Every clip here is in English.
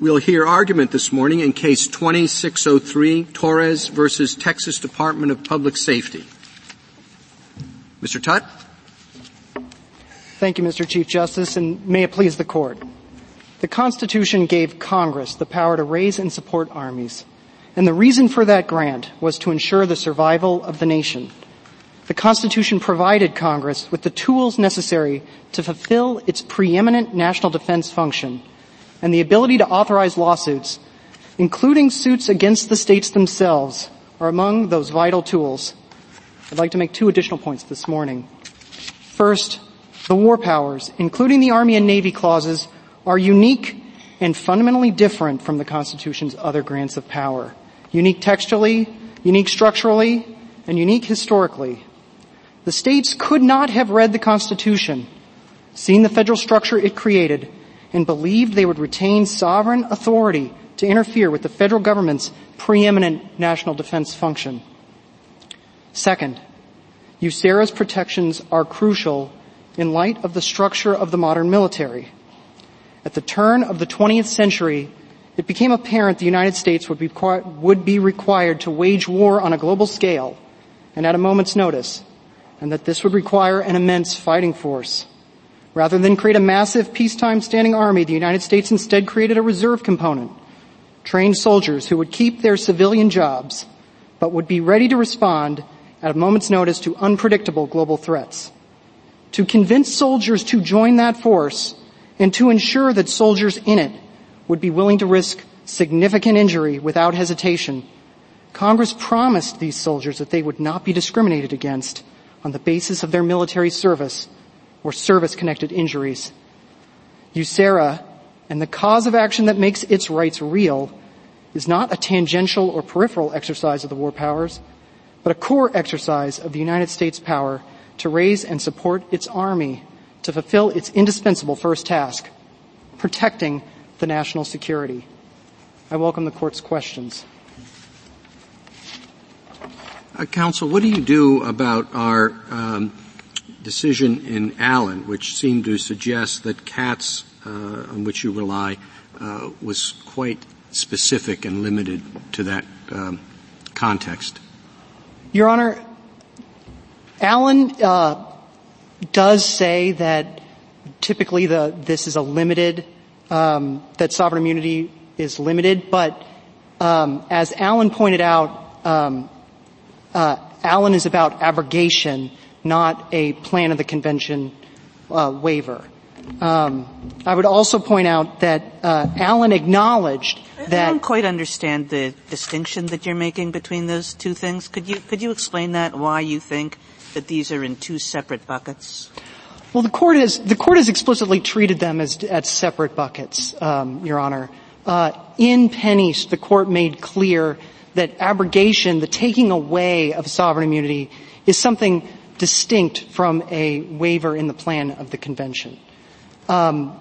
We'll hear argument this morning in case 2603, Torres versus Texas Department of Public Safety. Mr. Tutt? Thank you, Mr. Chief Justice, and may it please the Court. The Constitution gave Congress the power to raise and support armies, and the reason for that grant was to ensure the survival of the nation. The Constitution provided Congress with the tools necessary to fulfill its preeminent national defense function and the ability to authorize lawsuits, including suits against the states themselves, are among those vital tools. I'd like to make two additional points this morning. First, the war powers, including the Army and Navy clauses, are unique and fundamentally different from the Constitution's other grants of power. Unique textually, unique structurally, and unique historically. The states could not have read the Constitution, seen the federal structure it created, and believed they would retain sovereign authority to interfere with the federal government's preeminent national defense function. Second, USERRA's protections are crucial in light of the structure of the modern military. At the turn of the 20th century, it became apparent the United States would be, would be required to wage war on a global scale and at a moment's notice, and that this would require an immense fighting force. Rather than create a massive peacetime standing army, the United States instead created a reserve component, trained soldiers who would keep their civilian jobs, but would be ready to respond at a moment's notice to unpredictable global threats. To convince soldiers to join that force and to ensure that soldiers in it would be willing to risk significant injury without hesitation, Congress promised these soldiers that they would not be discriminated against on the basis of their military service or service-connected injuries. USERRA and the cause of action that makes its rights real is not a tangential or peripheral exercise of the war powers, but a core exercise of the United States power to raise and support its army to fulfill its indispensable first task, protecting the national security. I welcome the court's questions. Uh, counsel, what do you do about our um, decision in Allen, which seemed to suggest that Katz, uh, on which you rely, uh, was quite specific and limited to that um, context? Your Honor, Allen uh, does say that typically the this is a limited um, that sovereign immunity is limited, but um, as Allen pointed out, um, uh, Allen is about abrogation, not a plan of the convention uh, waiver. Um, I would also point out that uh, Allen acknowledged that. I don't quite understand the distinction that you're making between those two things. Could you could you explain that? Why you think that these are in two separate buckets? Well, the court has the court has explicitly treated them as as separate buckets, um, Your Honor. Uh, in PennEast, the court made clear that abrogation, the taking away of sovereign immunity, is something distinct from a waiver in the plan of the convention. Um,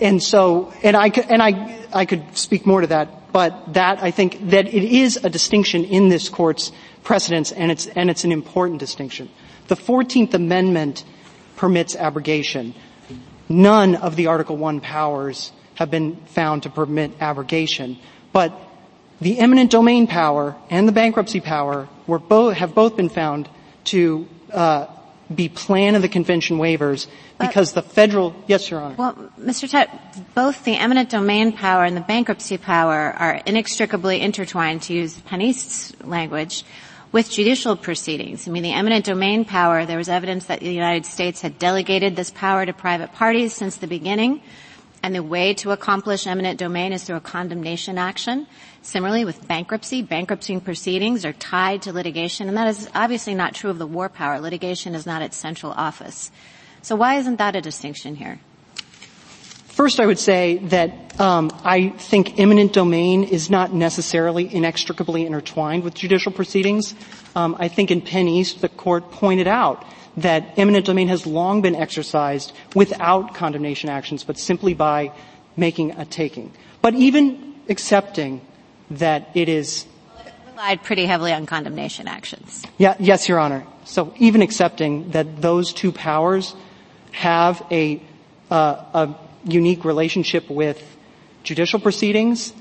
and so, and I and I, I could speak more to that, but that I think that it is a distinction in this court's precedents, and it's and it's an important distinction. The Fourteenth Amendment permits abrogation. None of the Article One powers have been found to permit abrogation, but the eminent domain power and the bankruptcy power were both, have both been found to uh, be plan of the convention waivers because the federal yes your honor. Well mr Tutt, both the eminent domain power and the bankruptcy power are inextricably intertwined to use PennEast's language with judicial proceedings. I mean the eminent domain power there was evidence that the united states had delegated this power to private parties since the beginning and the way to accomplish eminent domain is through a condemnation action Similarly, with bankruptcy, bankruptcy proceedings are tied to litigation, and that is obviously not true of the war power. Litigation is not its central office. So why isn't that a distinction here? First, I would say that um, I think eminent domain is not necessarily inextricably intertwined with judicial proceedings. Um, I think in PennEast, the court pointed out that eminent domain has long been exercised without condemnation actions, but simply by making a taking. But even accepting that it is relied pretty heavily on condemnation actions. Yeah, yes, Your Honor. So even accepting that those two powers have a, uh, a unique relationship with judicial proceedings,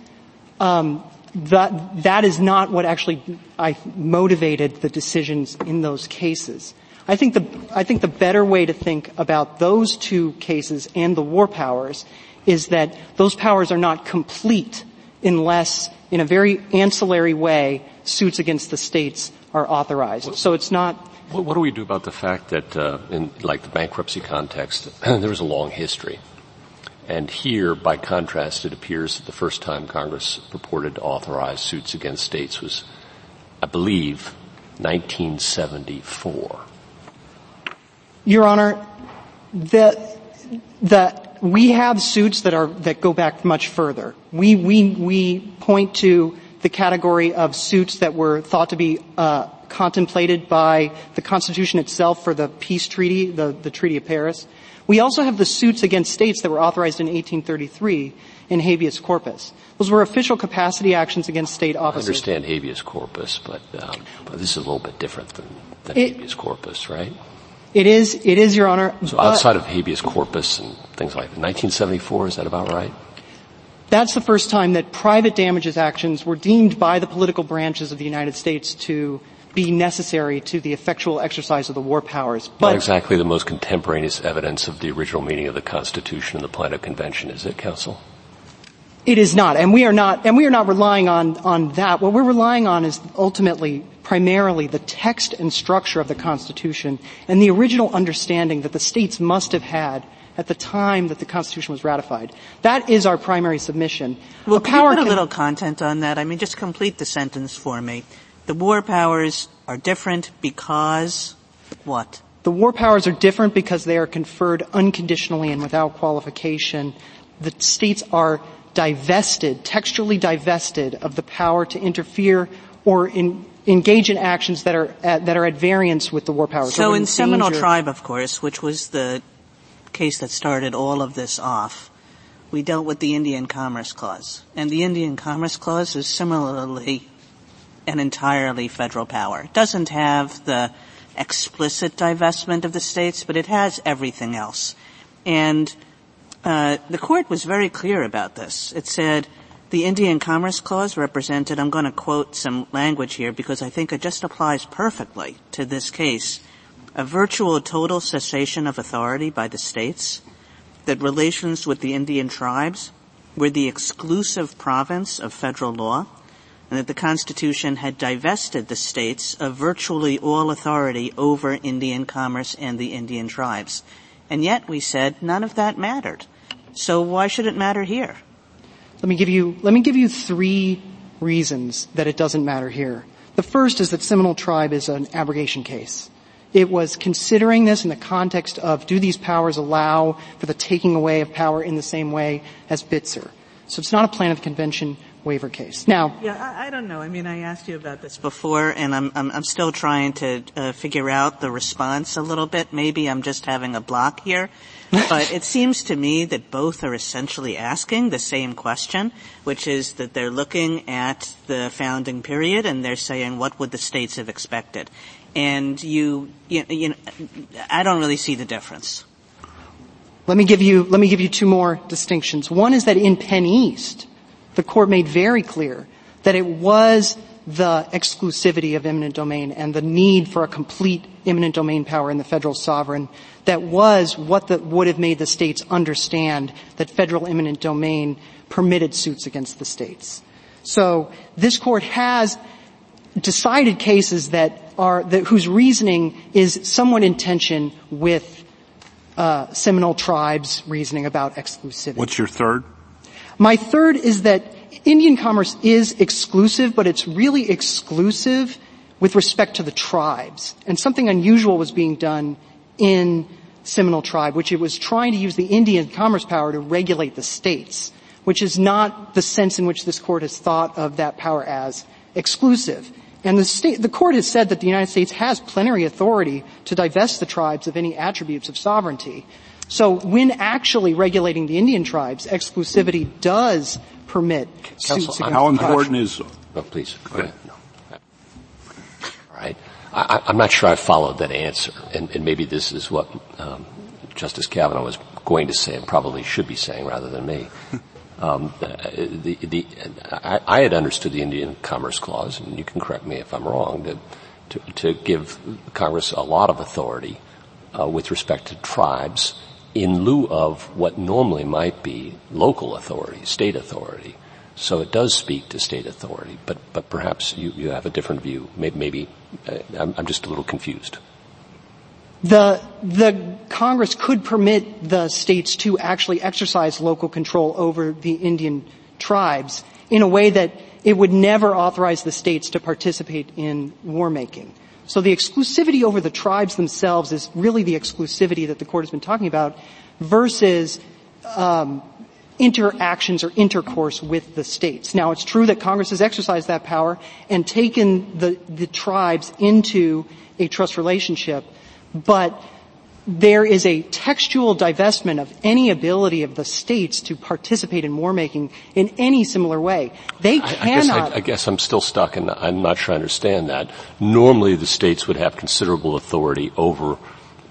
um, that, that is not what actually I motivated the decisions in those cases. I think the, I think the better way to think about those two cases and the war powers is that those powers are not complete unless, in a very ancillary way, suits against the states are authorized. So it's not. What, do we do about the fact that, uh, in like the bankruptcy context, there was a long history, and here, by contrast, it appears that the first time Congress purported to authorize suits against states was, I believe, 1974. Your Honor, the, the, we have suits that are, that go back much further. We, we, we point to the category of suits that were thought to be, uh, contemplated by the Constitution itself for the peace treaty, the, the Treaty of Paris. We also have the suits against states that were authorized in 1833 in habeas corpus. Those were official capacity actions against state officers. I understand habeas corpus, but, um, but this is a little bit different than, than it, habeas corpus, right? It is, it is, Your Honor. So outside of habeas corpus and things like that, 1974, is that about right? That's the first time that private damages actions were deemed by the political branches of the United States to be necessary to the effectual exercise of the war powers. But Not exactly the most contemporaneous evidence of the original meaning of the Constitution and the Plano Convention, is it, Counsel? It is not, and we are not, and we are not relying on, on that. What we're relying on is ultimately primarily the text and structure of the Constitution and the original understanding that the states must have had at the time that the Constitution was ratified. That is our primary submission. Well, can you put a little content on that? I mean, just complete the sentence for me. The war powers are different because what? The war powers are different because they are conferred unconditionally and without qualification. The states are divested, textually divested of the power to interfere or in, engage in actions that are at, that are at variance with the war powers. So in Seminole Tribe, of course, which was the case that started all of this off, we dealt with the Indian Commerce Clause. And the Indian Commerce Clause is similarly an entirely federal power. It doesn't have the explicit divestment of the states, but it has everything else. And uh, the court was very clear about this. It said the Indian Commerce Clause represented, I'm going to quote some language here because I think it just applies perfectly to this case, a virtual total cessation of authority by the states, that relations with the Indian tribes were the exclusive province of federal law, and that the Constitution had divested the states of virtually all authority over Indian commerce and the Indian tribes. And yet we said none of that mattered. So why should it matter here? Let me give you, let me give you three reasons that it doesn't matter here. The first is that Seminole Tribe is an abrogation case. It was considering this in the context of do these powers allow for the taking away of power in the same way as Bitzer? So it's not a plan of convention waiver case. Now, yeah, I, I, don't know. I mean, I asked you about this before, and I'm I'm, I'm still trying to uh, figure out the response a little bit. Maybe I'm just having a block here, but it seems to me that both are essentially asking the same question, which is that they're looking at the founding period and they're saying, what would the states have expected? And you, you, you know, I don't really see the difference. Let me give you, let me give you two more distinctions. One is that in PennEast, the court made very clear that it was the exclusivity of eminent domain and the need for a complete eminent domain power in the federal sovereign that was what the, would have made the states understand that federal eminent domain permitted suits against the states. So this court has decided cases that are that, whose reasoning is somewhat in tension with uh, Seminole tribes' reasoning about exclusivity. What's your third? My third is that Indian commerce is exclusive, but it's really exclusive with respect to the tribes. And something unusual was being done in Seminole tribe, which it was trying to use the Indian commerce power to regulate the states, which is not the sense in which this court has thought of that power as exclusive. And the, state, the court has said that the United States has plenary authority to divest the tribes of any attributes of sovereignty. So when actually regulating the Indian tribes, exclusivity does permit Counsel, suits How important is? Oh, please go ahead. No. All right. I, am not sure I followed that answer, and, and maybe this is what um, Justice Kavanaugh was going to say and probably should be saying rather than me. Um, the, the, I, I, had understood the Indian Commerce Clause, and you can correct me if I'm wrong, to, to, to give Congress a lot of authority uh, with respect to tribes in lieu of what normally might be local authority, state authority. So it does speak to state authority, but, but perhaps you, you have a different view. Maybe, maybe uh, I'm, I'm just a little confused. The, the Congress could permit the states to actually exercise local control over the Indian tribes in a way that it would never authorize the states to participate in war making. So the exclusivity over the tribes themselves is really the exclusivity that the court has been talking about versus um, interactions or intercourse with the states. Now it's true that Congress has exercised that power and taken the, the tribes into a trust relationship, but there is a textual divestment of any ability of the states to participate in war making in any similar way. They cannot. I, guess, I, I guess I'm still stuck and I'm not sure I understand that. Normally the states would have considerable authority over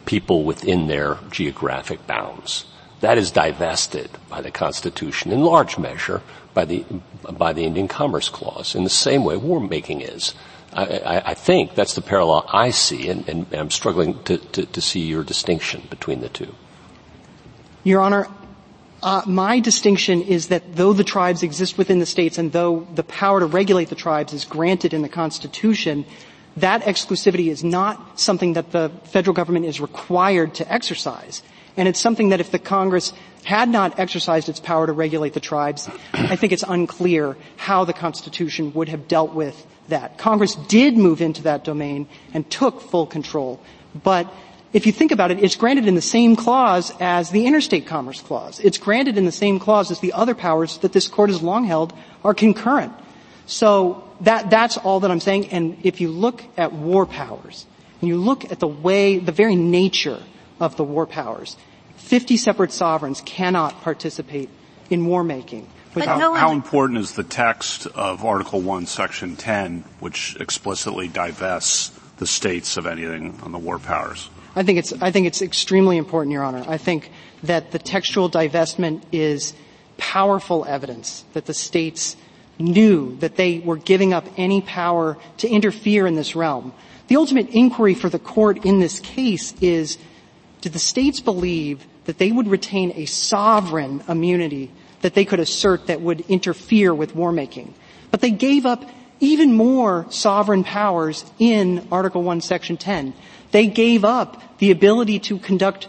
people within their geographic bounds. That is divested by the Constitution in large measure by the, by the Indian Commerce Clause in the same way war making is. I, I, think that's the parallel I see, and, and I'm struggling to, to, to, see your distinction between the two. Your Honor, uh, my distinction is that though the tribes exist within the states and though the power to regulate the tribes is granted in the Constitution, that exclusivity is not something that the federal government is required to exercise. And it's something that if the Congress had not exercised its power to regulate the tribes, I think it's unclear how the Constitution would have dealt with that. Congress did move into that domain and took full control. But if you think about it, it's granted in the same clause as the Interstate Commerce Clause. It's granted in the same clause as the other powers that this court has long held are concurrent. So that, that's all that I'm saying. And if you look at war powers, and you look at the way, the very nature of the war powers, 50 separate sovereigns cannot participate in war making. How, no how, important is the text of Article 1, Section 10, which explicitly divests the states of anything on the war powers? I think it's, I think it's extremely important, Your Honor. I think that the textual divestment is powerful evidence that the states knew that they were giving up any power to interfere in this realm. The ultimate inquiry for the court in this case is, did the states believe that they would retain a sovereign immunity that they could assert that would interfere with war making. But they gave up even more sovereign powers in Article 1, Section 10. They gave up the ability to conduct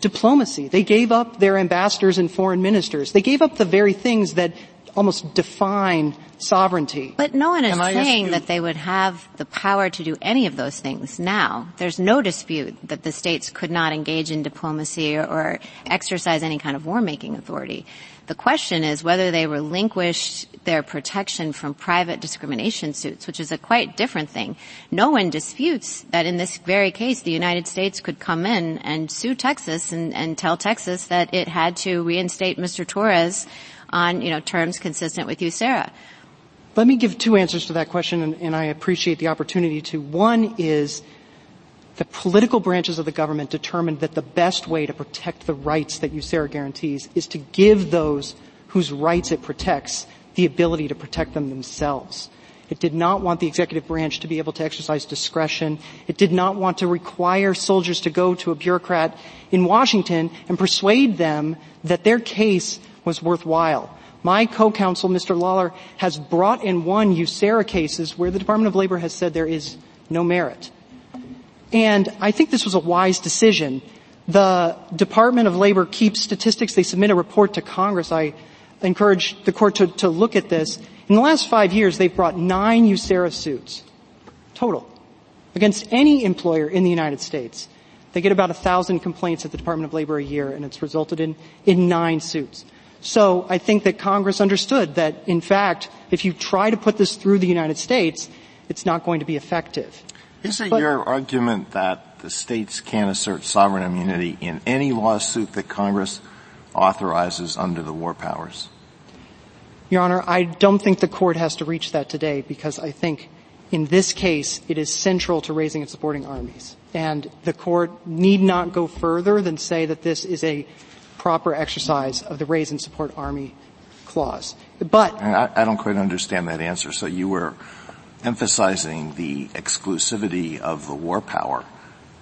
diplomacy. They gave up their ambassadors and foreign ministers. They gave up the very things that almost define sovereignty. But no one is saying that they would have the power to do any of those things now. There's no dispute that the states could not engage in diplomacy or, or exercise any kind of war-making authority. The question is whether they relinquished their protection from private discrimination suits, which is a quite different thing. No one disputes that in this very case, the United States could come in and sue Texas and, and tell Texas that it had to reinstate Mr. Torres on, you know, terms consistent with USERRA. Let me give two answers to that question, and, and I appreciate the opportunity to. One is the political branches of the government determined that the best way to protect the rights that USERRA guarantees is to give those whose rights it protects the ability to protect them themselves. It did not want the executive branch to be able to exercise discretion. It did not want to require soldiers to go to a bureaucrat in Washington and persuade them that their case was worthwhile. My co-counsel, Mr. Lawler, has brought in one USERRA cases where the Department of Labor has said there is no merit. And I think this was a wise decision. The Department of Labor keeps statistics. They submit a report to Congress. I encourage the court to, to look at this. In the last five years, they've brought nine USERRA suits, total, against any employer in the United States. They get about a thousand complaints at the Department of Labor a year, and it's resulted in, in nine suits. So I think that Congress understood that, in fact, if you try to put this through the United States, it's not going to be effective. Is it but, your argument that the states can assert sovereign immunity in any lawsuit that Congress authorizes under the war powers? Your Honor, I don't think the court has to reach that today because I think in this case it is central to raising and supporting armies. And the court need not go further than say that this is a proper exercise of the raise and support army clause. But I, I, don't quite understand that answer. So you were emphasizing the exclusivity of the war power,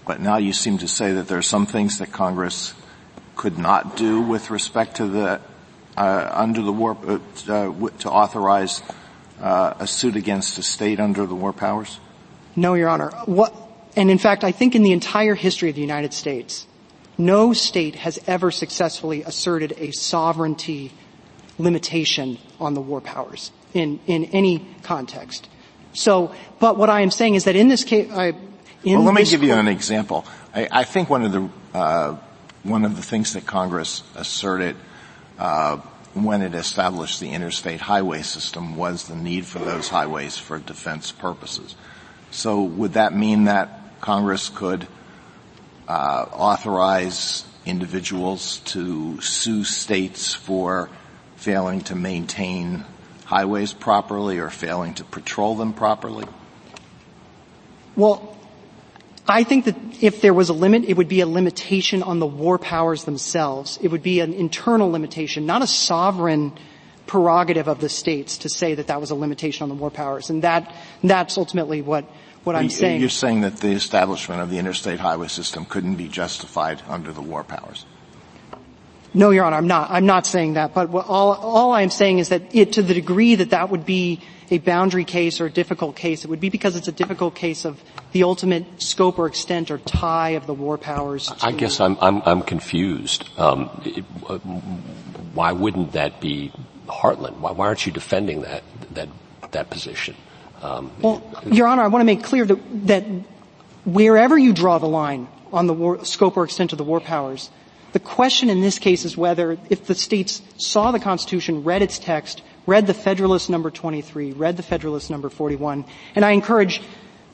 but now you seem to say that there are some things that Congress could not do with respect to the uh, under the war uh, to authorize uh, a suit against a state under the war powers. No, Your Honor. What, and in fact, I think in the entire history of the United States, no state has ever successfully asserted a sovereignty limitation on the war powers in, in any context. So, but what I am saying is that in this case, I, well, let me give you an example. I, I think one of the uh, one of the things that Congress asserted uh, when it established the interstate highway system was the need for those highways for defense purposes. So, would that mean that Congress could uh, authorize individuals to sue states for failing to maintain highways properly or failing to patrol them properly? Well, I think that if there was a limit, it would be a limitation on the war powers themselves. It would be an internal limitation, not a sovereign prerogative of the states to say that that was a limitation on the war powers. And that, that's ultimately what, what I'm saying. You're saying that the establishment of the interstate highway system couldn't be justified under the war powers. No, Your Honor, I'm not. I'm not saying that. But all, all I'm saying is that it, to the degree that that would be a boundary case or a difficult case, it would be because it's a difficult case of the ultimate scope or extent or tie of the war powers. I guess I'm, I'm, I'm confused. Um, it, uh, why wouldn't that be Heartland? Why, why, aren't you defending that, that, that position? Um, well, Your Honor, I want to make clear that, that wherever you draw the line on the war, scope or extent of the war powers, the question in this case is whether if the states saw the Constitution, read its text, read the Federalist number 23, read the Federalist number 41, and I encourage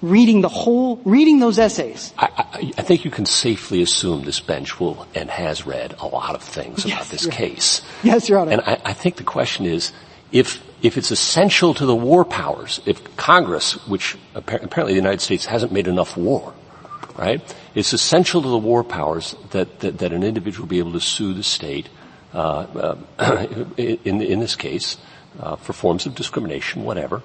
reading the whole, reading those essays. I, I, I think you can safely assume this bench will and has read a lot of things yes, about this case. Yes, Your Honor. And I, I think the question is, if if it's essential to the war powers, if Congress, which apparently the United States hasn't made enough war, right? It's essential to the war powers that, that, that an individual be able to sue the state, uh, uh, in, in this case, uh, for forms of discrimination, whatever.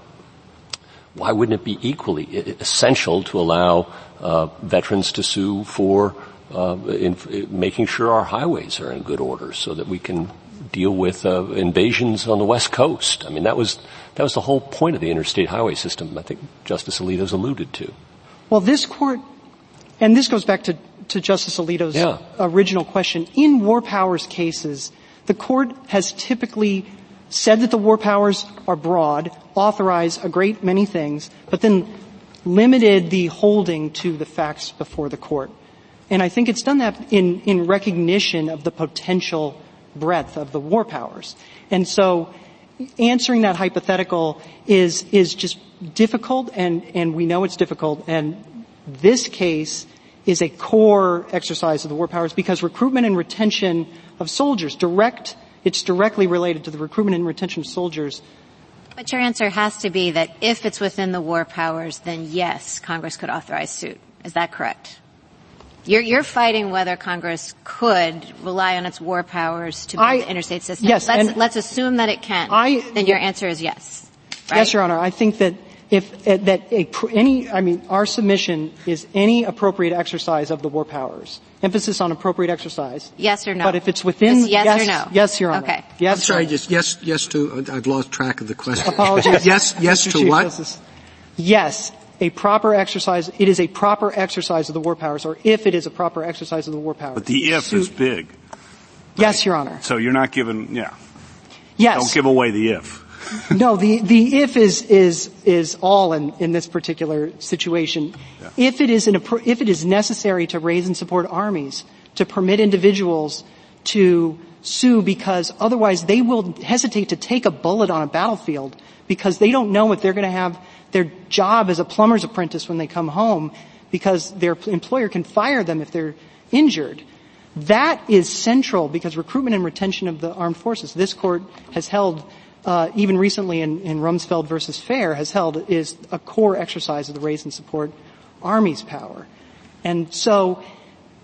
Why wouldn't it be equally essential to allow uh, veterans to sue for uh, in, in making sure our highways are in good order so that we can deal with uh, invasions on the west coast? I mean, that was that was the whole point of the interstate highway system. I think Justice Alito's alluded to. Well, this court, and this goes back to, to Justice Alito's yeah. original question. In war powers cases, the court has typically said that the war powers are broad, authorize a great many things, but then limited the holding to the facts before the court. And I think it's done that in, in recognition of the potential breadth of the war powers. And so answering that hypothetical is, is just difficult and, and we know it's difficult and this case is a core exercise of the war powers because recruitment and retention of soldiers direct it's directly related to the recruitment and retention of soldiers. But your answer has to be that if it's within the war powers, then yes, Congress could authorize suit. Is that correct? You're, you're fighting whether Congress could rely on its war powers to build I, the interstate system. Yes, let's, let's assume that it can. I, then your answer is yes. Right? Yes, Your Honor. I think that if uh, that a, any, I mean, our submission is any appropriate exercise of the war powers. Emphasis on appropriate exercise. Yes or no. But if it's within, just yes, yes, or no. Yes, Your Honor. Okay. Yes. I'm sorry, just yes, yes to. Uh, I've lost track of the question. Apologies. yes, yes Mr. to Chief what? Justice. Yes, a proper exercise. It is a proper exercise of the war powers, or if it is a proper exercise of the war powers. But the if suit. is big. Yes, Your Honor. So you're not giving, yeah. Yes. Don't give away the if no, the, the if is, is, is all in, in this particular situation. Yeah. If it is an, if it is necessary to raise and support armies, to permit individuals to sue because otherwise they will hesitate to take a bullet on a battlefield because they don't know if they're going to have their job as a plumber's apprentice when they come home because their employer can fire them if they're injured. That is central because recruitment and retention of the armed forces, this court has held uh, even recently in, in Rumsfeld versus Fair has held is a core exercise of the raise and support Army's power. And so,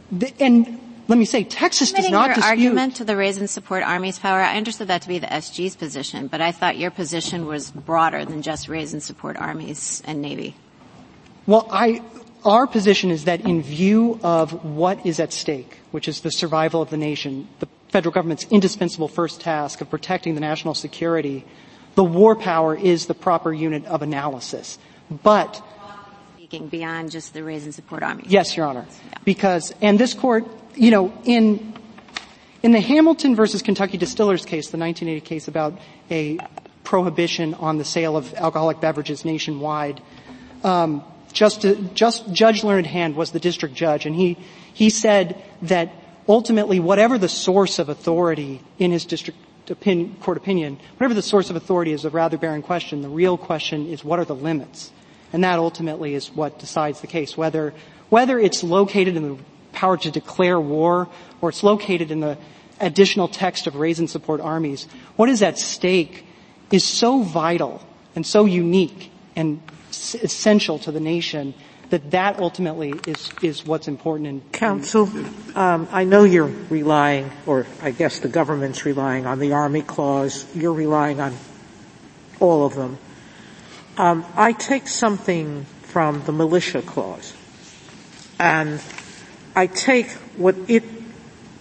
the, and let me say, Texas does not your dispute. argument to the raise and support Army's power. I understood that to be the SG's position, but I thought your position was broader than just raise and support armies and Navy. Well, I, our position is that in view of what is at stake, which is the survival of the nation, the federal government's indispensable first task of protecting the national security, the war power is the proper unit of analysis. But speaking beyond just the raise and support army. Yes, Your Honor. Because, and this court, you know, in, in the Hamilton versus Kentucky Distillers case, the 1980 case about a prohibition on the sale of alcoholic beverages nationwide, um, just, just Judge Learned Hand was the district judge, and he he said that ultimately, whatever the source of authority in his district opinion, court opinion, whatever the source of authority is a rather barren question. The real question is what are the limits, and that ultimately is what decides the case. Whether whether it's located in the power to declare war or it's located in the additional text of raise and support armies, what is at stake is so vital and so unique and essential to the nation that that ultimately is, is what's important in counsel. Um, I know you're relying, or I guess the government's relying on the Army clause. You're relying on all of them. Um, I take something from the militia clause, and I take what it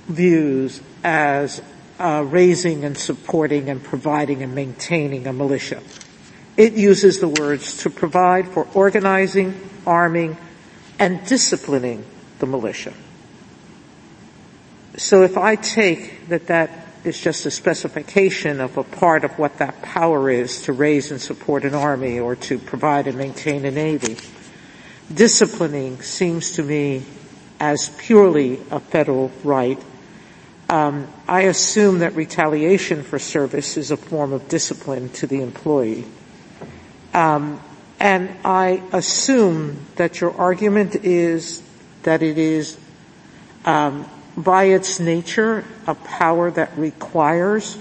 views as uh, raising and supporting and providing and maintaining a militia. It uses the words to provide for organizing, arming, and disciplining the militia. So if I take that that is just a specification of a part of what that power is to raise and support an army or to provide and maintain a navy, disciplining seems to me as purely a federal right. Um, I assume that retaliation for service is a form of discipline to the employee. Um, and I assume that your argument is that it is, um, by its nature, a power that requires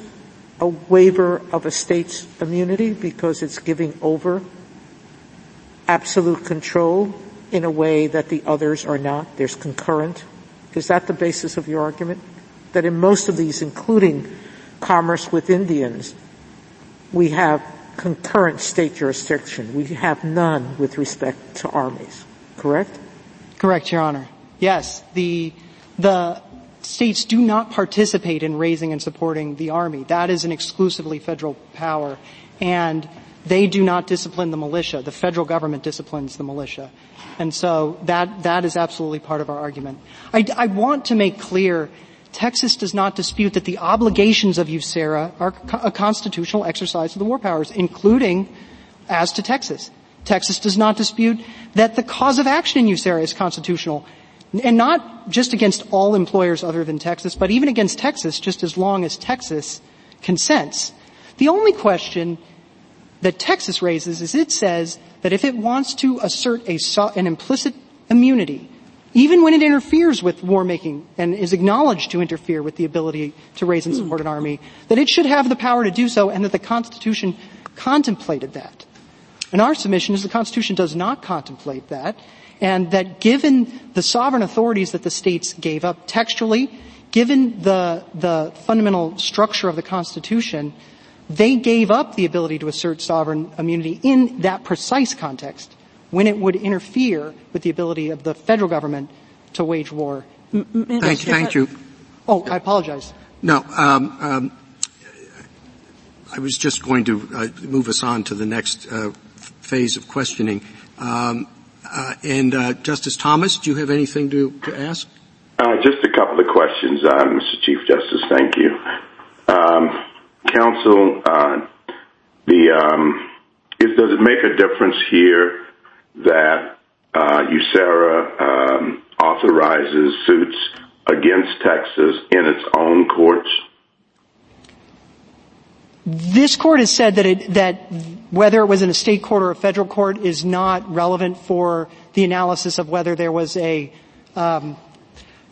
a waiver of a state's immunity because it's giving over absolute control in a way that the others are not. There's concurrent. Is that the basis of your argument? That in most of these, including commerce with Indians, we have concurrent state jurisdiction. We have none with respect to armies. Correct? Correct, Your Honor. Yes, the the states do not participate in raising and supporting the army. That is an exclusively federal power, and they do not discipline the militia. The federal government disciplines the militia, and so that that is absolutely part of our argument. I, I want to make clear Texas does not dispute that the obligations of USERRA are a constitutional exercise of the war powers, including as to Texas. Texas does not dispute that the cause of action in USERRA is constitutional, and not just against all employers other than Texas, but even against Texas, just as long as Texas consents. The only question that Texas raises is it says that if it wants to assert a, an implicit immunity even when it interferes with war making and is acknowledged to interfere with the ability to raise and support an hmm. army, that it should have the power to do so and that the Constitution contemplated that. And our submission is the Constitution does not contemplate that and that given the sovereign authorities that the states gave up textually, given the, the fundamental structure of the Constitution, they gave up the ability to assert sovereign immunity in that precise context when it would interfere with the ability of the federal government to wage war. Thank, thank you. Oh, I apologize. No, um, um, I was just going to uh, move us on to the next uh, phase of questioning. Um, uh, and uh, Justice Thomas, do you have anything to, to ask? Uh, just a couple of questions, uh, Mr. Chief Justice. Thank you. Um, counsel, the um, is, does it make a difference here that uh, USERRA um, authorizes suits against Texas in its own courts? This court has said that it, that whether it was in a state court or a federal court is not relevant for the analysis of whether there was a um,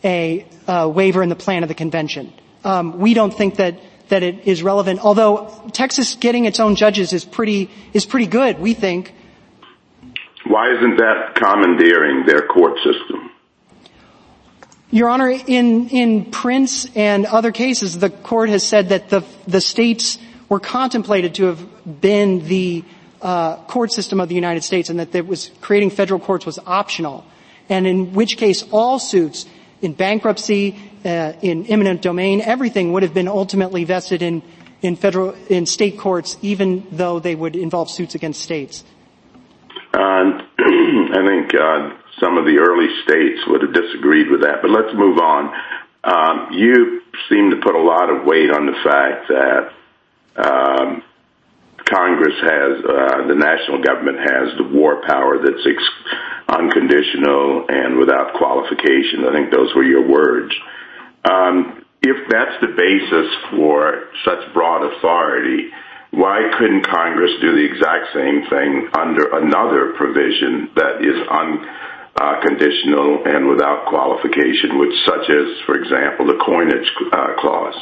waiver in the plan of the convention. Um, we don't think that that it is relevant. Although Texas getting its own judges is pretty is pretty good, we think. Why isn't that commandeering their court system? Your Honor, in, in Printz and other cases, the court has said that the, the states were contemplated to have been the uh, court system of the United States and that it was creating federal courts was optional. And in which case all suits in bankruptcy, uh, in eminent domain, everything would have been ultimately vested in, in federal, in state courts, even though they would involve suits against states. Uh, I think uh, some of the early states would have disagreed with that, but let's move on. Um, you seem to put a lot of weight on the fact that um, Congress has, uh, the national government has the war power that's unconditional and without qualification. I think those were your words. Um, if that's the basis for such broad authority, why couldn't Congress do the exact same thing under another provision that is unconditional and without qualification, which such as, for example, the coinage uh, clause?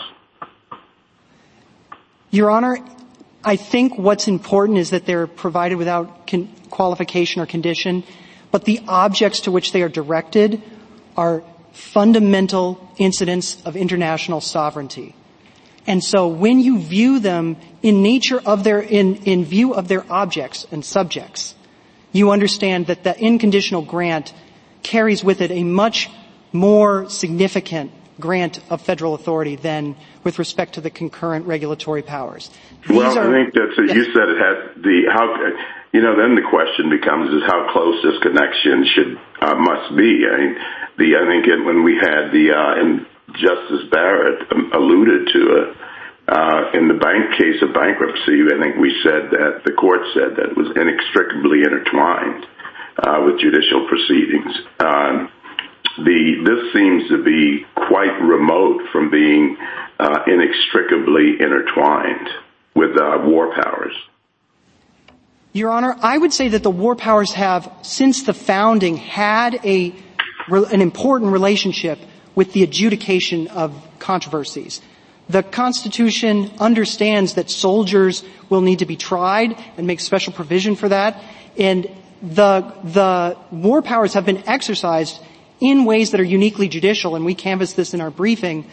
Your Honor, I think what's important is that they're provided without qualification or condition, but the objects to which they are directed are fundamental incidents of international sovereignty. And so when you view them in nature of their, in, in view of their objects and subjects, you understand that the unconditional grant carries with it a much more significant grant of federal authority than with respect to the concurrent regulatory powers. These well, are, I think that's, yes. you said it has the, how, you know, then the question becomes is how close this connection should, uh, must be. I mean, the, I think it, when we had the, uh, and Justice Barrett alluded to it, uh, in the bank case of bankruptcy, I think we said that the court said that it was inextricably intertwined uh, with judicial proceedings. Um, the this seems to be quite remote from being uh, inextricably intertwined with war powers. Your Honor, I would say that the war powers have, since the founding, had a an important relationship with the adjudication of controversies. The Constitution understands that soldiers will need to be tried and makes special provision for that. And the, the war powers have been exercised in ways that are uniquely judicial, and we canvassed this in our briefing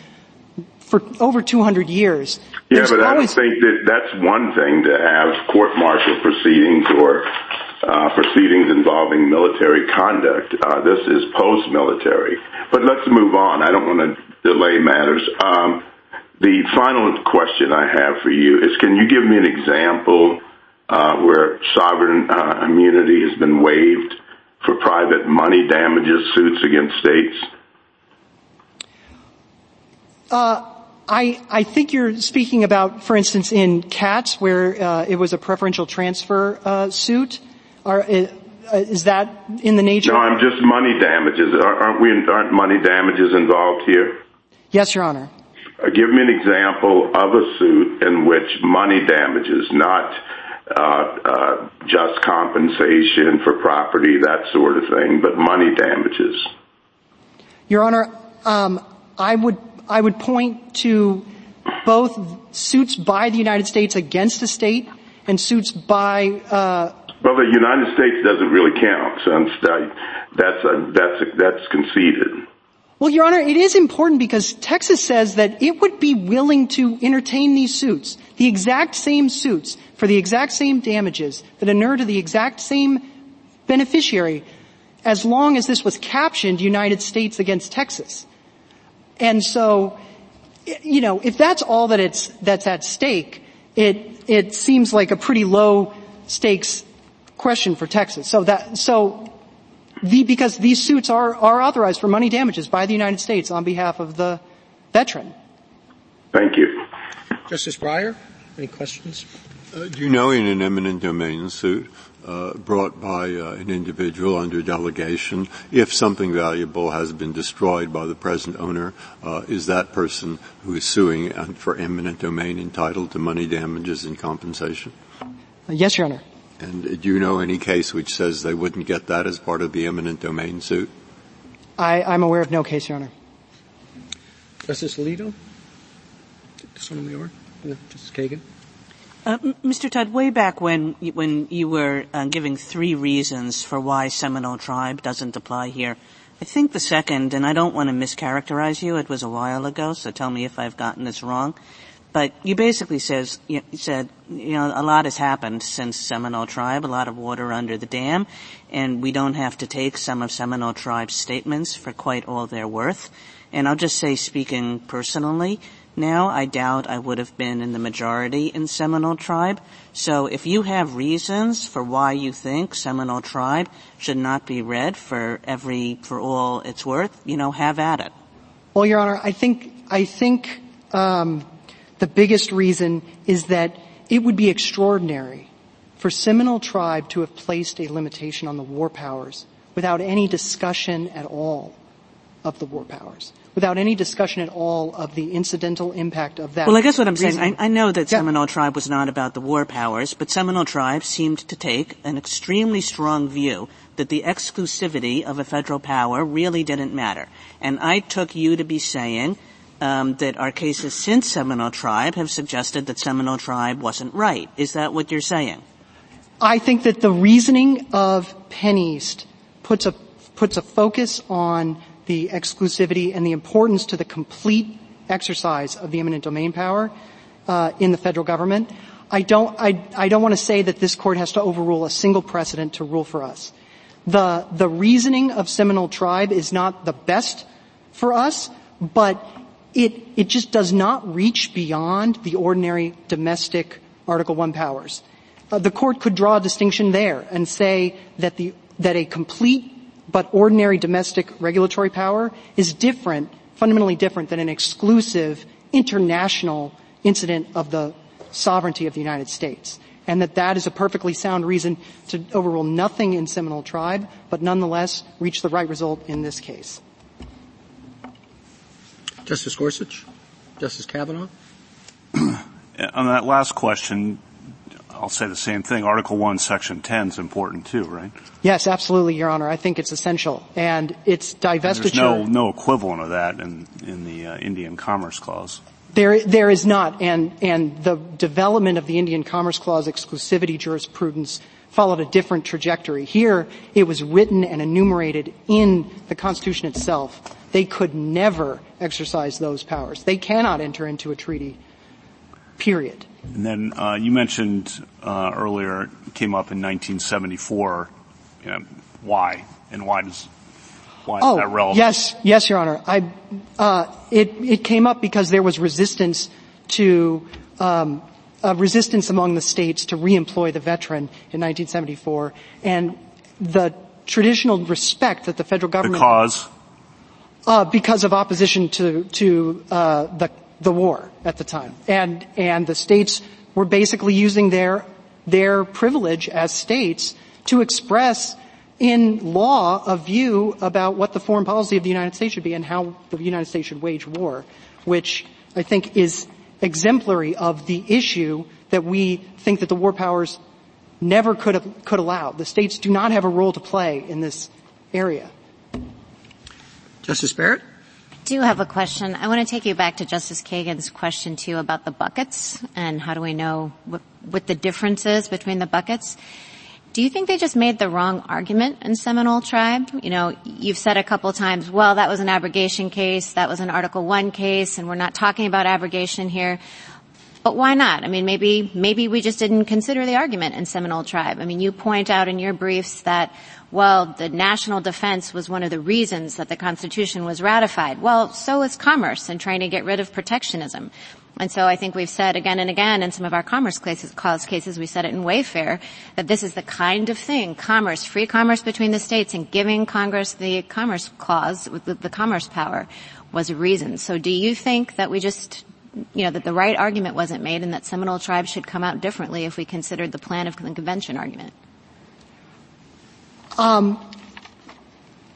for over 200 years. Yeah, There's but I don't think that that's one thing to have court-martial proceedings or uh, proceedings involving military conduct. Uh, this is post-military. But let's move on. I don't want to delay matters. Um, the final question I have for you is can you give me an example uh, where sovereign uh, immunity has been waived for private money damages suits against states? Uh, I, think you're speaking about, for instance, in Katz, where it was a preferential transfer suit. Uh, is that in the nature? No, I'm just money damages. Aren't we? Aren't money damages involved here? Yes, Your Honor. Uh, give me an example of a suit in which money damages, not uh, uh, just compensation for property, that sort of thing, but money damages. Your Honor, um, I would I would point to both suits by the United States against a state and suits by. Uh, well, the United States doesn't really count since that's a, that's that's conceded. Well, Your Honor, it is important because Texas says that it would be willing to entertain these suits, the exact same suits, for the exact same damages that inure to the exact same beneficiary, as long as this was captioned United States against Texas. And so, you know, if that's all that it's, that's at stake, it, it seems like a pretty low stakes question for Texas. So that, so the, because these suits are, are authorized for money damages by the United States on behalf of the veteran. Thank you. Justice Breyer, any questions? Uh, do you know in an eminent domain suit uh, brought by uh, an individual under delegation, if something valuable has been destroyed by the present owner, uh, is that person who is suing for eminent domain entitled to money damages and compensation? Uh, yes, Your Honor. And do you know any case which says they wouldn't get that as part of the eminent domain suit? I, am aware of no case, Your Honor. Justice Alito? Sotomayor? Justice Kagan? Uh, Mr. Tutt, way back when when you were uh, giving three reasons for why Seminole Tribe doesn't apply here, I think the second, and I don't want to mischaracterize you, it was a while ago, so tell me if I've gotten this wrong. But you basically says, you said, you know, a lot has happened since Seminole Tribe, a lot of water under the dam, and we don't have to take some of Seminole Tribe's statements for quite all they're worth. And I'll just say, speaking personally, now I doubt I would have been in the majority in Seminole Tribe. So if you have reasons for why you think Seminole Tribe should not be read for every, for all it's worth, you know, have at it. Well, Your Honor, I think, I think, um, the biggest reason is that it would be extraordinary for Seminole Tribe to have placed a limitation on the war powers without any discussion at all of the war powers, without any discussion at all of the incidental impact of that. Well, I guess what I'm saying, I, I know that yeah. Seminole Tribe was not about the war powers, but Seminole Tribe seemed to take an extremely strong view that the exclusivity of a federal power really didn't matter. And I took you to be saying that our cases since Seminole Tribe have suggested that Seminole Tribe wasn't right. Is that what you're saying? I think that the reasoning of PennEast puts a puts a focus on the exclusivity and the importance to the complete exercise of the eminent domain power uh, in the federal government. I don't I, I don't want to say that this court has to overrule a single precedent to rule for us. The the reasoning of Seminole Tribe is not the best for us, but it, it just does not reach beyond the ordinary domestic Article 1 powers. Uh, the court could draw a distinction there and say that the, that a complete but ordinary domestic regulatory power is different, fundamentally different than an exclusive international incident of the sovereignty of the United States. And that that is a perfectly sound reason to overrule nothing in Seminole Tribe, but nonetheless reach the right result in this case. Justice Gorsuch? Justice Kavanaugh? On that last question, I'll say the same thing. Article 1, Section 10 is important too, right? Yes, absolutely, Your Honor. I think it's essential. And it's divestiture. there's no, no equivalent of that in, in the uh, Indian Commerce Clause. There, there is not. And, and the development of the Indian Commerce Clause exclusivity jurisprudence followed a different trajectory. Here, it was written and enumerated in the Constitution itself. They could never exercise those powers. They cannot enter into a treaty, period. And then uh, you mentioned uh, earlier, came up in 1974. You know, why? And why does why oh, is that relevant? Yes, yes, Your Honor. I, uh, it, it came up because there was resistance to um, resistance among the states to reemploy the veteran in 1974, and the traditional respect that the federal government because uh, because of opposition to to uh, the the war at the time, and and the states were basically using their their privilege as states to express in law a view about what the foreign policy of the United States should be and how the United States should wage war, which I think is exemplary of the issue that we think that the war powers never could have, could allow. The states do not have a role to play in this area. Justice Barrett? I do have a question. I want to take you back to Justice Kagan's question too about the buckets and how do we know what, what the difference is between the buckets. Do you think they just made the wrong argument in Seminole Tribe? You know, you've said a couple times, well, that was an abrogation case, that was an Article 1 case, and we're not talking about abrogation here. But why not? I mean, maybe, maybe we just didn't consider the argument in Seminole Tribe. I mean, you point out in your briefs that well, the national defense was one of the reasons that the Constitution was ratified. Well, so is commerce and trying to get rid of protectionism. And so I think we've said again and again in some of our commerce cases, cause cases, we said it in Wayfair, that this is the kind of thing, commerce, free commerce between the states and giving Congress the commerce clause, the, the commerce power was a reason. So do you think that we just you know, that the right argument wasn't made and that Seminole tribes should come out differently if we considered the plan of the convention argument? Um,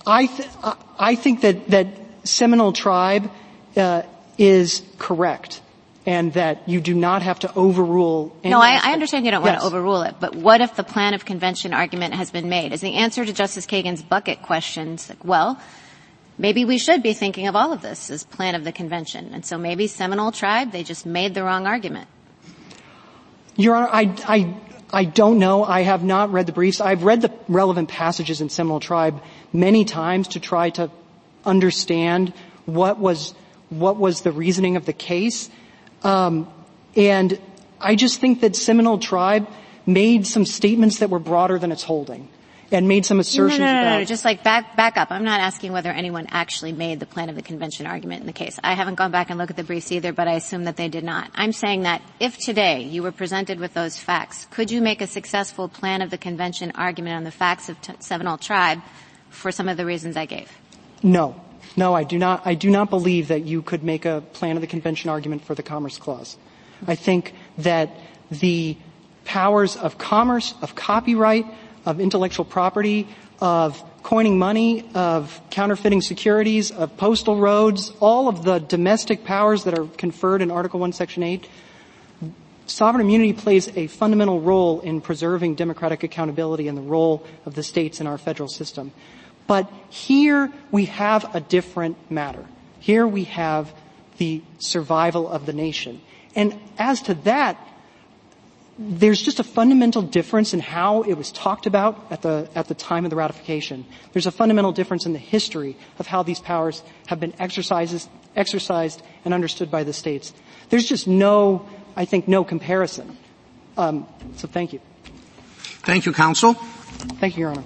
I, th- I think that, that Seminole Tribe uh, is correct and that you do not have to overrule. no, I, I, understand you don't yes. want to overrule it, but what if the plan of convention argument has been made? Is the answer to Justice Kagan's bucket questions like, well, maybe we should be thinking of all of this as plan of the convention, and so maybe Seminole Tribe they just made the wrong argument. Your Honor, I, I I don't know. I have not read the briefs. I've read the relevant passages in Seminole Tribe many times to try to understand what was what was the reasoning of the case. Um, and I just think that Seminole Tribe made some statements that were broader than its holding and made some assertions no, no, no, about. No, just like back back up. I'm not asking whether anyone actually made the plan of the convention argument in the case. I haven't gone back and looked at the briefs either, but I assume that they did not. I'm saying that if today you were presented with those facts, could you make a successful plan of the convention argument on the facts of t- Seminole Tribe for some of the reasons I gave? No. No, I do not, I do not believe that you could make a plan of the convention argument for the Commerce Clause. I think that the powers of commerce, of copyright, of intellectual property, of coining money, of counterfeiting securities, of postal roads, all of the domestic powers that are conferred in Article 1, Section 8, sovereign immunity plays a fundamental role in preserving democratic accountability and the role of the states in our federal system. But here we have a different matter. Here we have the survival of the nation. And as to that, there's just a fundamental difference in how it was talked about at the, at the time of the ratification. There's a fundamental difference in the history of how these powers have been exercised, exercised and understood by the states. There's just no, I think, no comparison. Um, so thank you. Thank you, counsel. Thank you, Your Honor.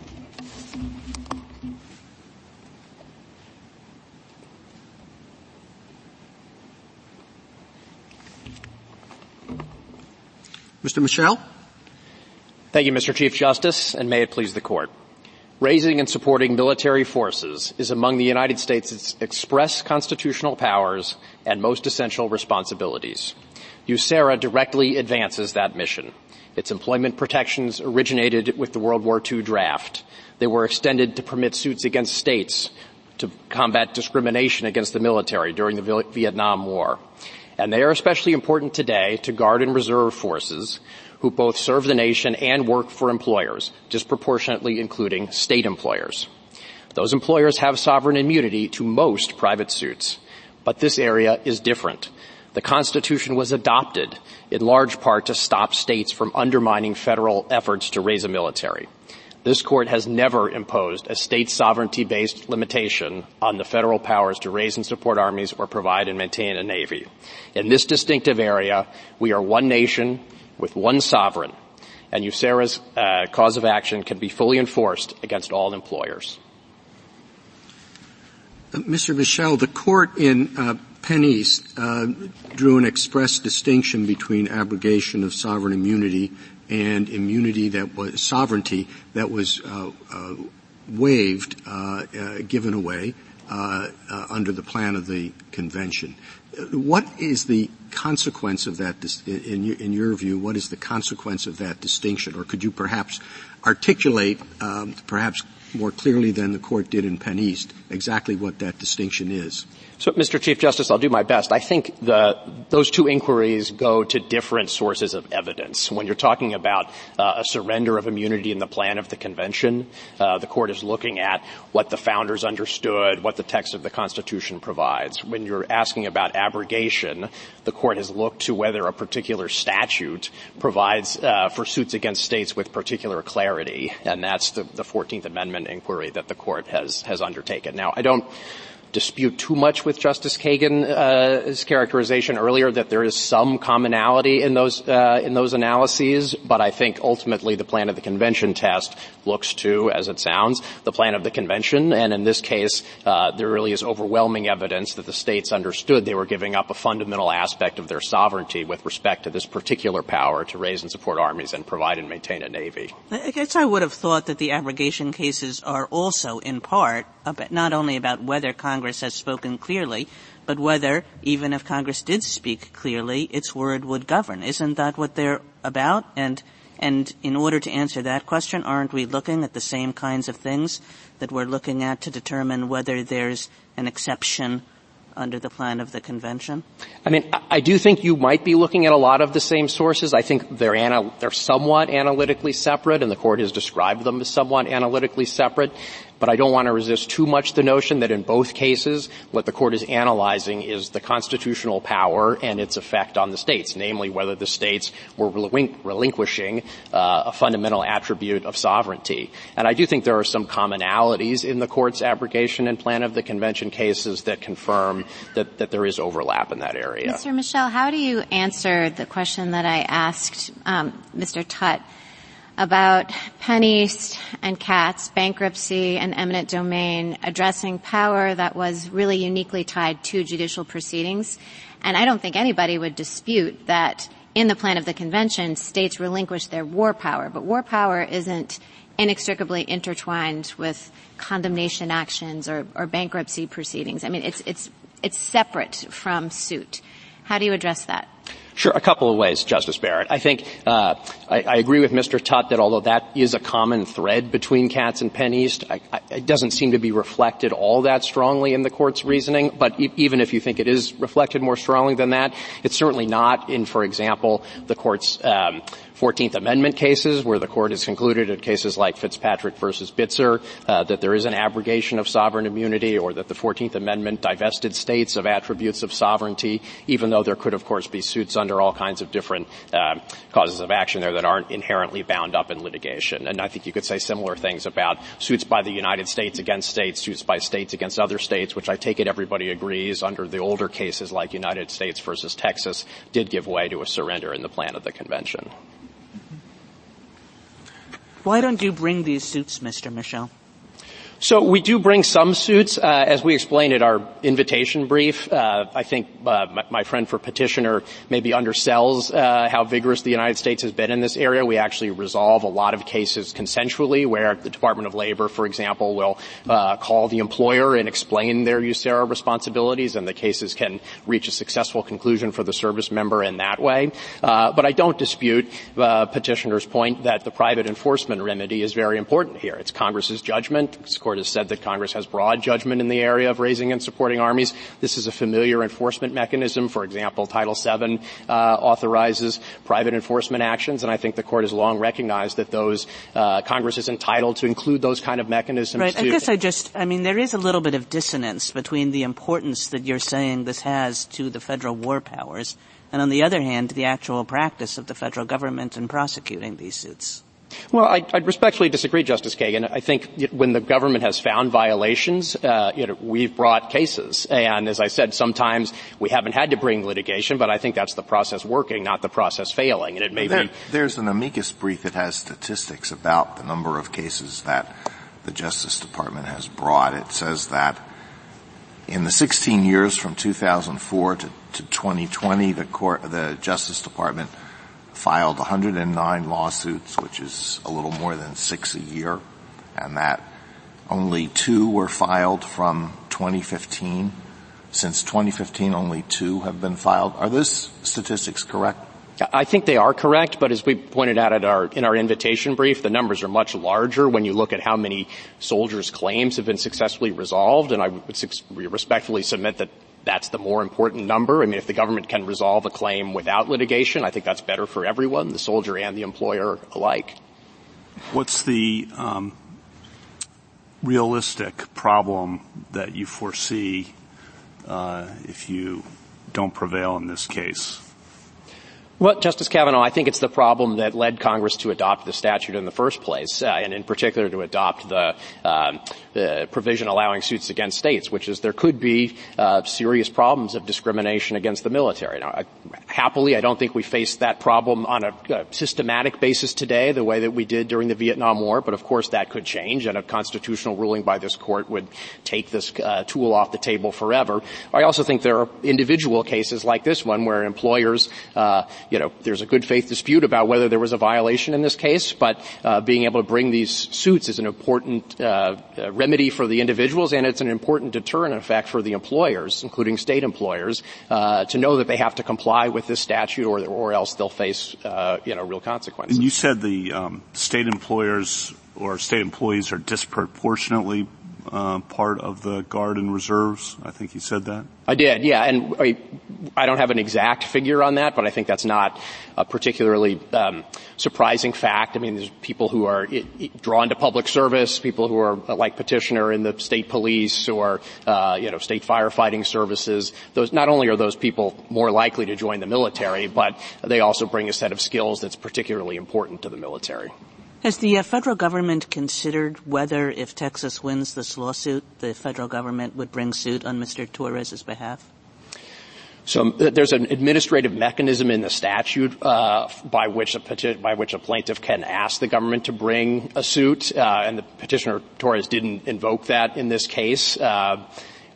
Mr. Michel? Thank you, Mr. Chief Justice, and may it please the Court. Raising and supporting military forces is among the United States' express constitutional powers and most essential responsibilities. USERRA directly advances that mission. Its employment protections originated with the World War II draft. They were extended to permit suits against states to combat discrimination against the military during the Vietnam War. And they are especially important today to Guard and Reserve forces who both serve the nation and work for employers, disproportionately including state employers. Those employers have sovereign immunity to most private suits. But this area is different. The Constitution was adopted in large part to stop states from undermining federal efforts to raise a military. This court has never imposed a state sovereignty-based limitation on the federal powers to raise and support armies or provide and maintain a navy. In this distinctive area, we are one nation with one sovereign, and USERRA's uh, cause of action can be fully enforced against all employers. Uh, Mr. Michel, the court in uh, uh, drew an express distinction between abrogation of sovereign immunity and immunity that was sovereignty that was uh, uh, waived, uh, uh given away uh, under the plan of the convention. What is the consequence of that, in your, in your, view, what is the consequence of that distinction? Or could you perhaps articulate, um, perhaps more clearly than the court did in PennEast, exactly what that distinction is? So, Mr. Chief Justice, I'll do my best. I think the, those two inquiries go to different sources of evidence. When you're talking about uh, a surrender of immunity in the plan of the convention, uh, the court is looking at what the founders understood, what the text of the Constitution provides. When you're asking about abrogation, the court has looked to whether a particular statute provides uh, for suits against states with particular clarity, and that's the, the 14th Amendment inquiry that the court has has undertaken. Now, I don't dispute too much with Justice Kagan's uh, characterization earlier that there is some commonality in those uh, in those analyses, but I think ultimately the plan of the convention test looks to, as it sounds, the plan of the convention, and in this case, uh, there really is overwhelming evidence that the states understood they were giving up a fundamental aspect of their sovereignty with respect to this particular power to raise and support armies and provide and maintain a navy. I guess I would have thought that the abrogation cases are also in part not only about whether Congress Congress has spoken clearly, but whether, even if Congress did speak clearly, its word would govern. Isn't that what they're about? And, and in order to answer that question, aren't we looking at the same kinds of things that we're looking at to determine whether there's an exception under the plan of the convention? I mean, I do think you might be looking at a lot of the same sources. I think they're, ana- they're somewhat analytically separate, and the court has described them as somewhat analytically separate. But I don't want to resist too much the notion that in both cases, what the court is analyzing is the constitutional power and its effect on the states, namely whether the states were relinquishing uh, a fundamental attribute of sovereignty. And I do think there are some commonalities in the court's abrogation and plan of the convention cases that confirm that, that there is overlap in that area. Mr. Michel, how do you answer the question that I asked um, Mr. Tutt about PennEast and Katz, bankruptcy and eminent domain, addressing power that was really uniquely tied to judicial proceedings. And I don't think anybody would dispute that in the plan of the convention, states relinquish their war power, but war power isn't inextricably intertwined with condemnation actions or, or bankruptcy proceedings. I mean, it's, it's, it's separate from suit. How do you address that? Sure, a couple of ways, Justice Barrett. I think uh, I, I, agree with Mr. Tutt that although that is a common thread between Katz and PennEast, I, I, it doesn't seem to be reflected all that strongly in the court's reasoning. But e- even if you think it is reflected more strongly than that, it's certainly not in, for example, the court's um, 14th Amendment cases where the court has concluded in cases like Fitzpatrick versus Bitzer uh, that there is an abrogation of sovereign immunity or that the 14th Amendment divested states of attributes of sovereignty, even though there could, of course, be suits under all kinds of different uh, causes of action there that aren't inherently bound up in litigation. And I think you could say similar things about suits by the United States against states, suits by states against other states, which I take it everybody agrees under the older cases like United States versus Texas did give way to a surrender in the plan of the convention. Why don't you bring these suits, Mr. Michel? So we do bring some suits, uh, as we explained in our invitation brief. Uh, I think uh, my, my, friend for petitioner maybe undersells uh, how vigorous the United States has been in this area. We actually resolve a lot of cases consensually, where the Department of Labor, for example, will uh, call the employer and explain their USERRA responsibilities, and the cases can reach a successful conclusion for the service member in that way. Uh, but I don't dispute petitioner's point that the private enforcement remedy is very important here. It's Congress's judgment. It's court has said that Congress has broad judgment in the area of raising and supporting armies. This is a familiar enforcement mechanism. For example, Title VII uh, authorizes private enforcement actions, and I think the court has long recognized that those uh, Congress is entitled to include those kind of mechanisms. Right. I guess I just, I mean, there is a little bit of dissonance between the importance that you're saying this has to the federal war powers, and on the other hand, the actual practice of the federal government in prosecuting these suits. Well, I, I respectfully disagree, Justice Kagan. I think when the government has found violations, uh, you know, we've brought cases, and as I said, sometimes we haven't had to bring litigation, but I think that's the process working, not the process failing. And it may there, be. There's an amicus brief that has statistics about the number of cases that the Justice Department has brought. It says that in the 16 years from 2004 to, to 2020, the court, the Justice Department filed 109 lawsuits, which is a little more than six a year, and that only two were filed from 2015. Since 2015, only two have been filed. Are those statistics correct? I think they are correct, but as we pointed out our, in our invitation brief, the numbers are much larger when you look at how many soldiers' claims have been successfully resolved, and I would respectfully submit that that's the more important number. I mean, if the government can resolve a claim without litigation, I think that's better for everyone, the soldier and the employer alike. What's the um, realistic problem that you foresee uh, if you don't prevail in this case? Well, Justice Kavanaugh, I think it's the problem that led Congress to adopt the statute in the first place, uh, and in particular to adopt the, uh, provision allowing suits against states, which is there could be uh, serious problems of discrimination against the military. Now, I, happily, I don't think we face that problem on a, a, systematic basis today, the way that we did during the Vietnam War. But of course, that could change, and a constitutional ruling by this court would take this uh, tool off the table forever. I also think there are individual cases like this one where employers uh, you know, there's a good faith dispute about whether there was a violation in this case, but uh, being able to bring these suits is an important remedy for the individuals, and it's an important deterrent effect for the employers, including state employers, uh, to know that they have to comply with this statute, or or else they'll face uh, you know real consequences. And you said the um, state employers or state employees are disproportionately uh, part of the Guard and Reserves. I think you said that. I did, yeah, and I, I don't have an exact figure on that, but I think that's not a particularly um, surprising fact. I mean, there's people who are it, it, drawn to public service, people who are uh, like petitioner in the state police or uh, you know state firefighting services. Those not only are those people more likely to join the military, but they also bring a set of skills that's particularly important to the military. Has the uh, federal government considered whether, if Texas wins this lawsuit, the federal government would bring suit on Mr. Torres's behalf? So there's an administrative mechanism in the statute uh, by which a by which a plaintiff can ask the government to bring a suit, uh, and the petitioner Torres didn't invoke that in this case. Uh,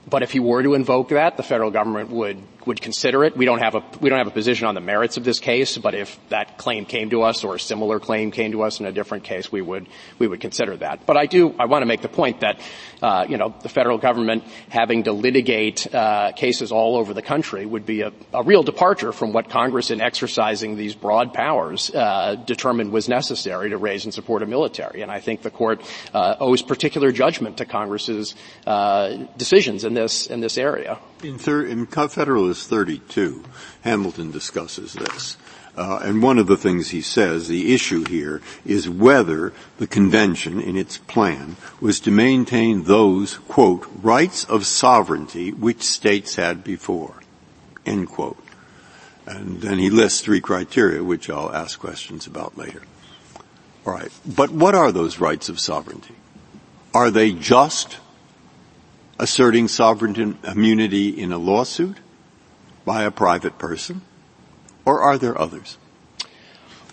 but if he were to invoke that, the federal government would would consider it. We don't have a we don't have a position on the merits of this case, but if that claim came to us or a similar claim came to us in a different case, we would we would consider that. But I do I want to make the point that uh, you know the federal government having to litigate uh, cases all over the country would be a, a, real departure from what Congress, in exercising these broad powers, uh, determined was necessary to raise and support a military. And I think the court uh, owes particular judgment to Congress's uh, decisions in this in this area. In, thir- in Federalist 32, Hamilton discusses this. Uh, and one of the things he says, the issue here, is whether the convention in its plan was to maintain those, quote, rights of sovereignty which states had before, end quote. And then he lists three criteria, which I'll ask questions about later. All right. But what are those rights of sovereignty? Are they just asserting sovereign immunity in a lawsuit by a private person? Or are there others?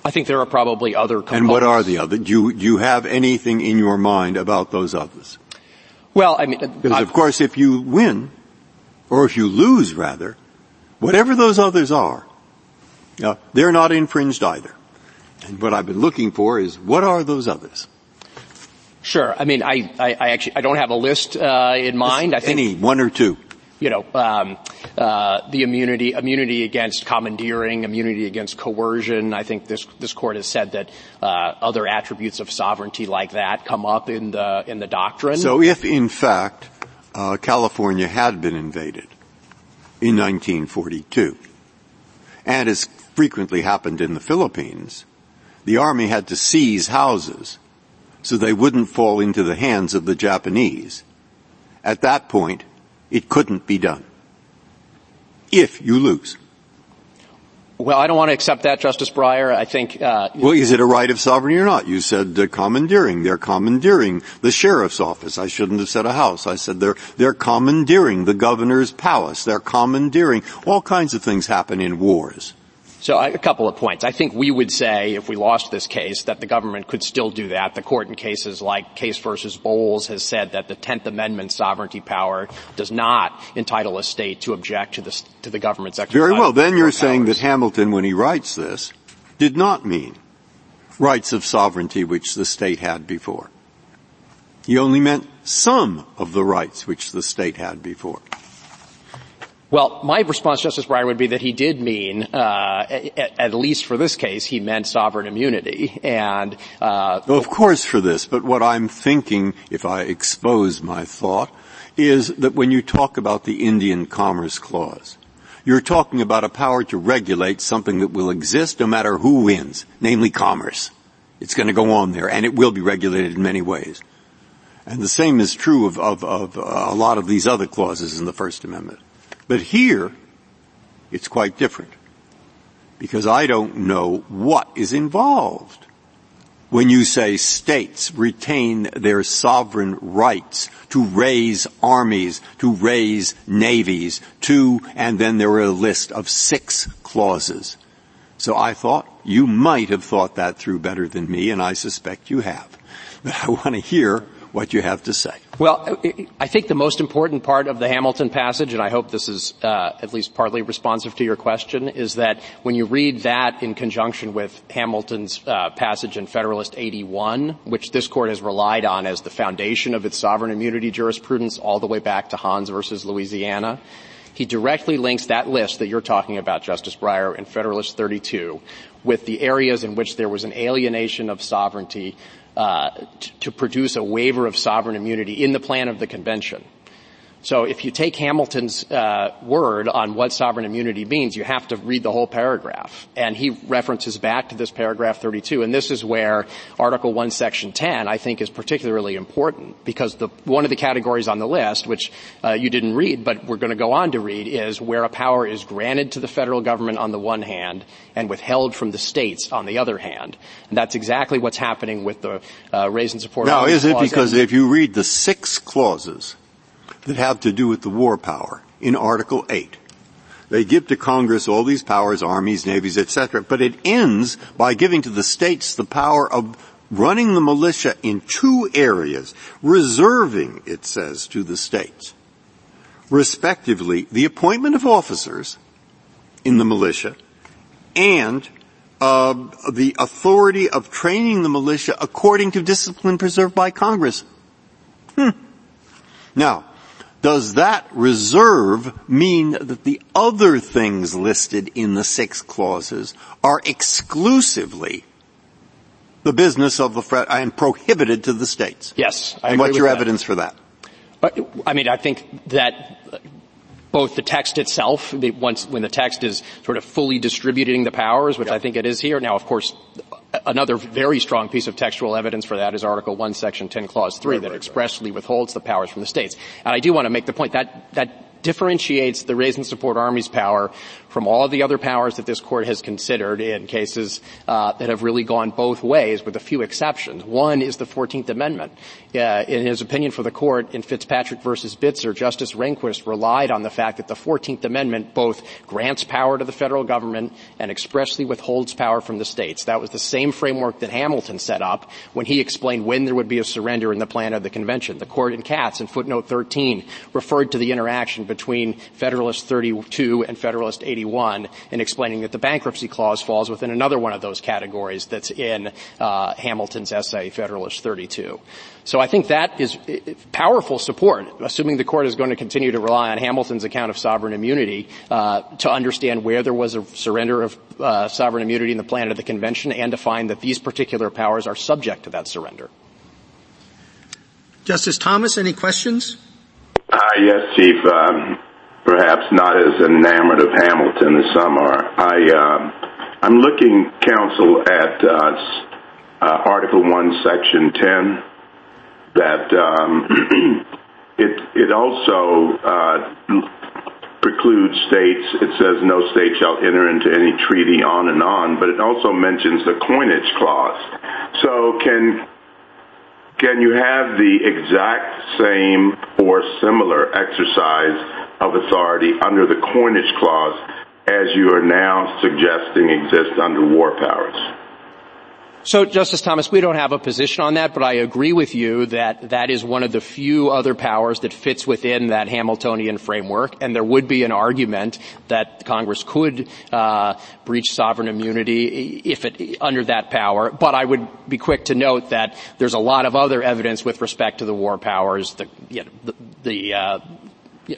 I think there are probably other components. And what are the others? Do you, do you have anything in your mind about those others? Well, I mean, because I've, of course, if you win, or if you lose, rather, whatever those others are, uh, they're not infringed either. And what I've been looking for is what are those others? Sure. I mean, I, I, I actually I don't have a list uh, in mind. I think any one or two. You know, um, uh, the immunity immunity against commandeering, immunity against coercion. I think this this court has said that uh, other attributes of sovereignty like that come up in the in the doctrine. So, if in fact uh, California had been invaded in 1942, and as frequently happened in the Philippines, the army had to seize houses so they wouldn't fall into the hands of the Japanese. At that point, it couldn't be done. If you lose. Well, I don't want to accept that, Justice Breyer. I think. Uh, well, is it a right of sovereignty or not? You said uh, commandeering. They're commandeering the sheriff's office. I shouldn't have said a house. I said they're they're commandeering the governor's palace. They're commandeering. All kinds of things happen in wars. So a couple of points. I think we would say, if we lost this case, that the government could still do that. The court in cases like Case versus Bowles has said that the Tenth Amendment sovereignty power does not entitle a state to object to the, to the government's exercise. Very well. Then you're saying that Hamilton, when he writes this, did not mean rights of sovereignty which the state had before. He only meant some of the rights which the state had before. Well, my response, Justice Breyer, would be that he did mean, uh, at, at, least for this case, he meant sovereign immunity. And uh, well, of course, for this. But what I'm thinking, if I expose my thought, is that when you talk about the Indian Commerce Clause, you're talking about a power to regulate something that will exist no matter who wins, namely commerce. It's going to go on there, and it will be regulated in many ways. And the same is true of, of, of uh, a lot of these other clauses in the First Amendment. But here, it's quite different. Because I don't know what is involved when you say states retain their sovereign rights to raise armies, to raise navies, to, and then there are a list of six clauses. So I thought you might have thought that through better than me, and I suspect you have. But I want to hear what you have to say. Well, I think the most important part of the Hamilton passage, and I hope this is uh, at least partly responsive to your question, is that when you read that in conjunction with Hamilton's uh, passage in Federalist 81, which this court has relied on as the foundation of its sovereign immunity jurisprudence all the way back to Hans versus Louisiana, he directly links that list that you're talking about, Justice Breyer, in Federalist 32 with the areas in which there was an alienation of sovereignty Uh, to produce a waiver of sovereign immunity in the plan of the convention. So if you take Hamilton's uh, word on what sovereign immunity means, you have to read the whole paragraph. And he references back to this paragraph 32, and this is where Article 1, Section 10, I think, is particularly important because the, one of the categories on the list, which uh, you didn't read, but we're going to go on to read, is where a power is granted to the federal government on the one hand and withheld from the states on the other hand. And that's exactly what's happening with the uh, raise and support. Now, is it because if you read the six clauses that have to do with the war power in Article 8. They give to Congress all these powers, armies, navies, etc., but it ends by giving to the states the power of running the militia in two areas, reserving, it says, to the states, respectively, the appointment of officers in the militia and uh, the authority of training the militia according to discipline preserved by Congress. Hmm. Now, does that reserve mean that the other things listed in the six clauses are exclusively the business of the Fed and prohibited to the states? Yes. and what's your that. evidence for that? I mean, I think that both the text itself, once, when the text is sort of fully distributing the powers, which yep. I think it is here. Now, of course, another very strong piece of textual evidence for that is Article 1, Section 10, Clause 3 right, that right, expressly right. withholds the powers from the states. And I do want to make the point that, that differentiates the raise and support army's power from all of the other powers that this court has considered in cases uh, that have really gone both ways with a few exceptions. One is the 14th Amendment. Uh, in his opinion for the court in Fitzpatrick versus Bitzer, Justice Rehnquist relied on the fact that the 14th Amendment both grants power to the federal government and expressly withholds power from the states. That was the same framework that Hamilton set up when he explained when there would be a surrender in the plan of the convention. The court in Katz in footnote 13 referred to the interaction between Federalist 32 and Federalist 81 in explaining that the bankruptcy clause falls within another one of those categories that's in uh, Hamilton's essay, Federalist 32. So I think that is powerful support, assuming the court is going to continue to rely on Hamilton's account of sovereign immunity uh, to understand where there was a surrender of uh, sovereign immunity in the plan of the convention and to find that these particular powers are subject to that surrender. Justice Thomas, any questions? Uh, yes, Chief. Um, perhaps not as enamored of Hamilton as some are. I, uh, I'm looking, counsel, at uh, uh, Article 1, Section 10, that um, it, it also precludes states, it says no state shall enter into any treaty on and on, but it also mentions the coinage clause. So can can you have the exact same or similar exercise of authority under the coinage clause as you are now suggesting exists under war powers. So, Justice Thomas, we don't have a position on that, but I agree with you that that is one of the few other powers that fits within that Hamiltonian framework, and there would be an argument that Congress could uh, breach sovereign immunity if it under that power. But I would be quick to note that there's a lot of other evidence with respect to the war powers, the, you know, the, the uh,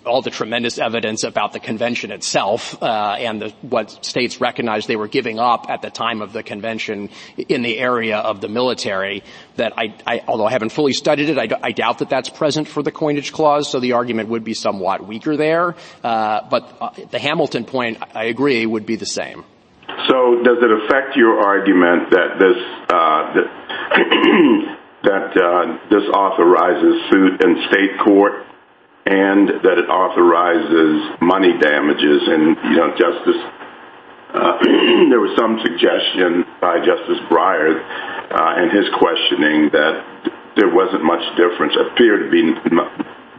all the tremendous evidence about the convention itself uh, and the, what states recognized they were giving up at the time of the convention in the area of the military. That I, I although I haven't fully studied it, I, I, doubt that that's present for the coinage clause. So the argument would be somewhat weaker there. Uh, but uh, the Hamilton point, I agree, would be the same. So does it affect your argument that this uh, that, that uh, this authorizes suit in state court? And that it authorizes money damages. And, you know, Justice, uh, there was some suggestion by Justice Breyer uh, in his questioning that there wasn't much difference, appeared to be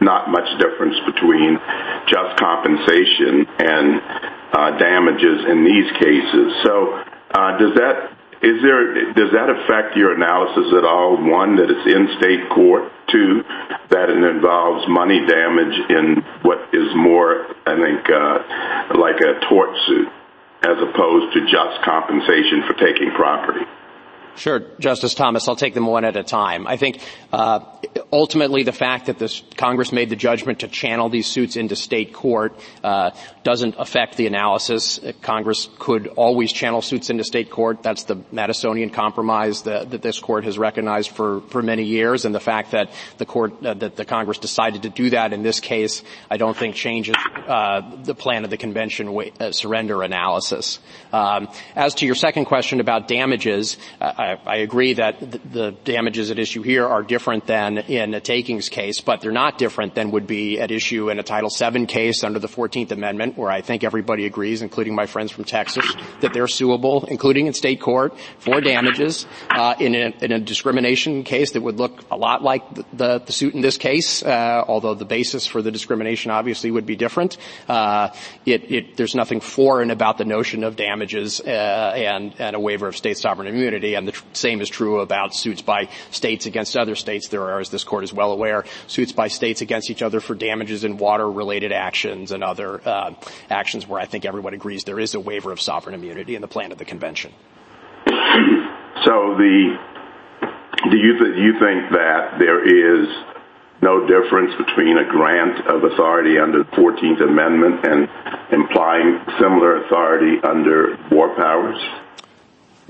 not much difference between just compensation and uh, damages in these cases. So does that does that affect your analysis at all? One, that it's in state court. Two, that it involves money damage in what is more, I think, uh, like a tort suit as opposed to just compensation for taking property. Sure, Justice Thomas. I'll take them one at a time. I think uh, ultimately, the fact that this Congress made the judgment to channel these suits into state court uh, doesn't affect the analysis. Congress could always channel suits into state court. That's the Madisonian compromise that, that this court has recognized for, for many years, and the fact that the court uh, that the Congress decided to do that in this case, I don't think changes uh, the plan of the convention wa- uh, surrender analysis. Um, as to your second question about damages, uh, I, agree that the, damages at issue here are different than in a takings case, but they're not different than would be at issue in a Title VII case under the 14th Amendment, where I think everybody agrees, including my friends from Texas, that they're suable, including in state court, for damages. Uh, in, a, in, a, discrimination case that would look a lot like the, suit in this case, uh, although the basis for the discrimination obviously would be different. Uh, it, it, there's nothing foreign about the notion of damages uh, and, and, a waiver of state sovereign immunity, and the same is true about suits by states against other states. There are, as this court is well aware, suits by states against each other for damages in water-related actions and other uh, actions where I think everyone agrees there is a waiver of sovereign immunity in the plan of the convention. So the do you th- you think that there is no difference between a grant of authority under the 14th Amendment and implying similar authority under war powers?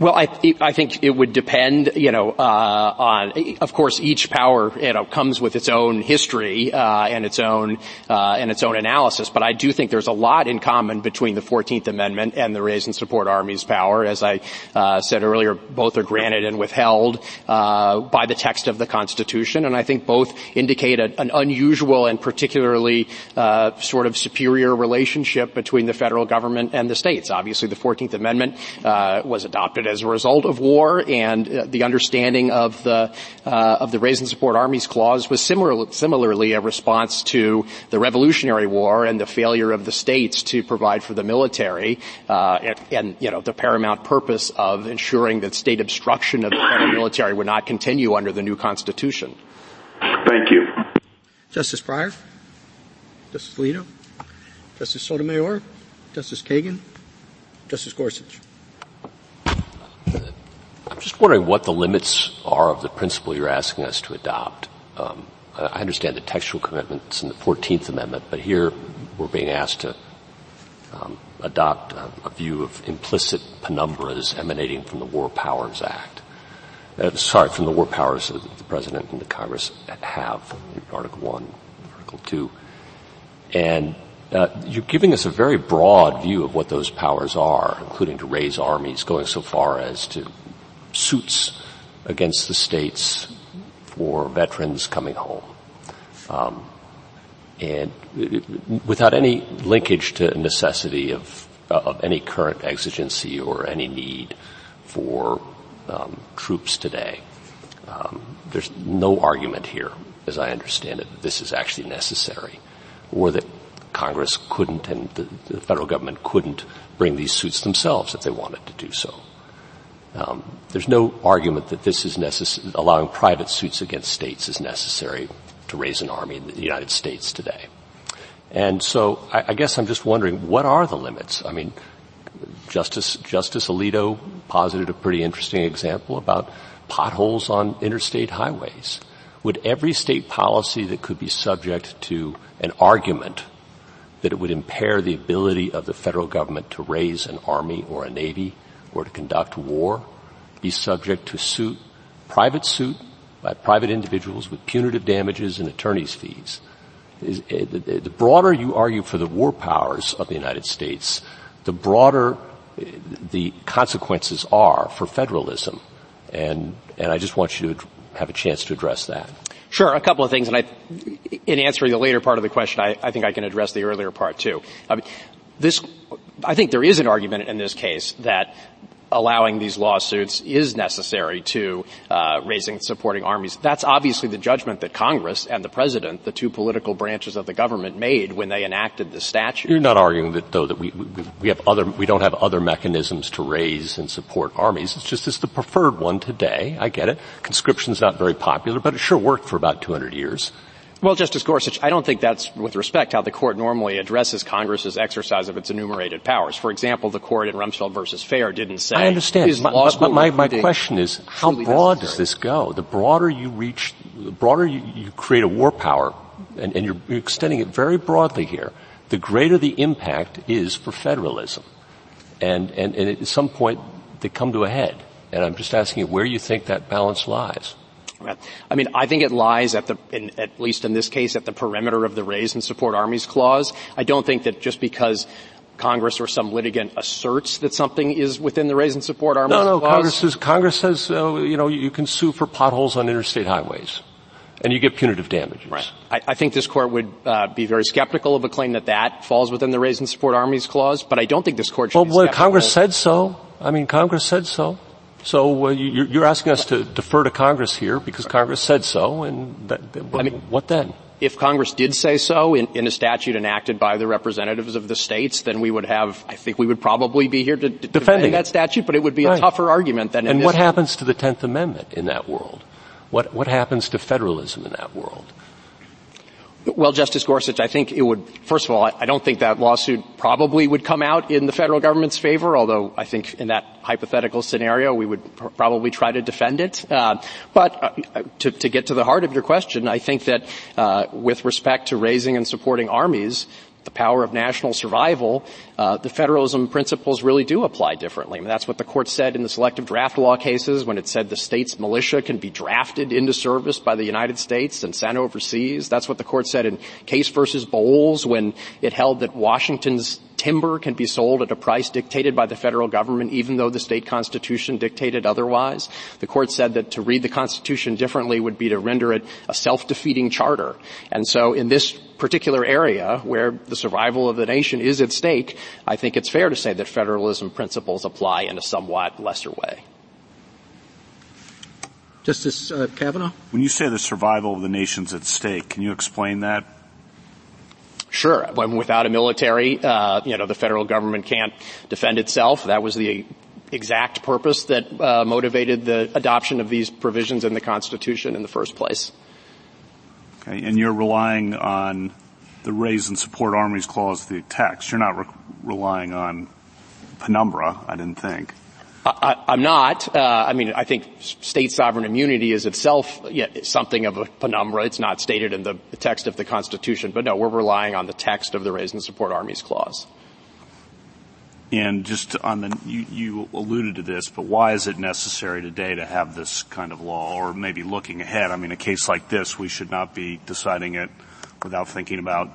Well, I, I think it would depend, you know, uh, on, of course, each power, you know, comes with its own history, uh, and its own, uh, and its own analysis. But I do think there's a lot in common between the 14th Amendment and the raise and support armies power. As I, uh, said earlier, both are granted and withheld, uh, by the text of the Constitution. And I think both indicate a, an unusual and particularly, uh, sort of superior relationship between the federal government and the states. Obviously, the 14th Amendment, was adopted as a result of war, and uh, the understanding of the uh, of the Raise and Support Armies clause was similar, similarly a response to the Revolutionary War and the failure of the states to provide for the military, uh, and, and, you know the paramount purpose of ensuring that state obstruction of the federal military would not continue under the new Constitution. Thank you, Justice Breyer, Justice Alito, Justice Sotomayor, Justice Kagan, Justice Gorsuch. I'm just wondering what the limits are of the principle you're asking us to adopt. Um, I understand the textual commitments in the 14th Amendment, but here we're being asked to um, adopt a, a, view of implicit penumbras emanating from the War Powers Act. Uh, sorry, from the war powers that the President and the Congress have Article 1, Article 2. And uh, you're giving us a very broad view of what those powers are, including to raise armies, going so far as to suits against the states for veterans coming home. Um, and without any linkage to necessity of, of any current exigency or any need for um, troops today. Um, there's no argument here, as I understand it, that this is actually necessary, or that Congress couldn't and the, the federal government couldn't bring these suits themselves if they wanted to do so. Um, there's no argument that this is necessary, allowing private suits against states is necessary to raise an army in the United States today. And so I, I guess I'm just wondering, what are the limits? I mean, Justice, Justice Alito posited a pretty interesting example about potholes on interstate highways. Would every state policy that could be subject to an argument that it would impair the ability of the federal government to raise an army or a navy or to conduct war be subject to suit, private suit by private individuals with punitive damages and attorney's fees. Eh, the broader you argue for the war powers of the United States, the broader eh, the consequences are for federalism. And, and I just want you to have a chance to address that. Sure, a couple of things, and I, in answering the later part of the question, I, I think I can address the earlier part too. I mean, this, I think there is an argument in this case that allowing these lawsuits is necessary to uh, raising and supporting armies. That's obviously the judgment that Congress and the President, the two political branches of the government, made when they enacted the statute. You're not arguing that, though, that we, we, we have other, we don't have other mechanisms to raise and support armies. It's just it's the preferred one today. I get it. Conscription's not very popular, but it sure worked for about 200 years. Well, Justice Gorsuch, I don't think that's, with respect, how the court normally addresses Congress's exercise of its enumerated powers. For example, the court in Rumsfeld versus Fair didn't say. I understand. My, but my, my question is, how broad necessary? does this go? The broader you reach the broader you, you create a war power, and, and you're, you're extending it very broadly here, the greater the impact is for federalism. And, and, and at some point, they come to a head. And I'm just asking you where you think that balance lies. I mean, I think it lies at the, in, at least in this case, at the perimeter of the raise and support armies clause. I don't think that just because Congress or some litigant asserts that something is within the raise and support armies Clause... no, no, clause. Congress says, Congress says, uh, you know, you can sue for potholes on interstate highways. And you get punitive damages. Right. I, I think this court would uh, be very skeptical of a claim that that falls within the raise and support armies clause, but I don't think this court should well, be well, Congress said so. I mean, Congress said so. So uh, you, you're asking us to defer to Congress here because Congress said so, and that, that, I mean, what then? If Congress did say so in, in, a statute enacted by the representatives of the states, then we would have, I think we would probably be here to, to defend that statute, but it would be right. a tougher argument than And what happens to the Tenth Amendment in that world? What, what happens to federalism in that world? Well, Justice Gorsuch, I think it would, first of all, I don't think that lawsuit probably would come out in the federal government's favor, although I think in that hypothetical scenario we would pr- probably try to defend it. Uh, but uh, to, to, get to the heart of your question, I think that uh, with respect to raising and supporting armies, the power of national survival, uh, the federalism principles really do apply differently. I mean, that's what the court said in the selective draft law cases when it said the state's militia can be drafted into service by the United States and sent overseas. That's what the court said in Case versus Bowles when it held that Washington's timber can be sold at a price dictated by the federal government even though the state constitution dictated otherwise. The court said that to read the constitution differently would be to render it a self-defeating charter. And so in this particular area where the survival of the nation is at stake, I think it's fair to say that federalism principles apply in a somewhat lesser way. Justice uh, Kavanaugh? When you say the survival of the nation's at stake, can you explain that? Sure. When without a military, uh, you know, the federal government can't defend itself. That was the exact purpose that uh, motivated the adoption of these provisions in the Constitution in the first place. Okay, and you're relying on the raise and support armies clause of the text. You're not re- relying on penumbra, I didn't think. I, am not. Uh, I mean, I think state sovereign immunity is itself something of a penumbra. It's not stated in the text of the Constitution, but no, we're relying on the text of the Raise and Support Armies Clause. And just on the, you, you alluded to this, but why is it necessary today to have this kind of law, or maybe looking ahead? I mean, a case like this, we should not be deciding it without thinking about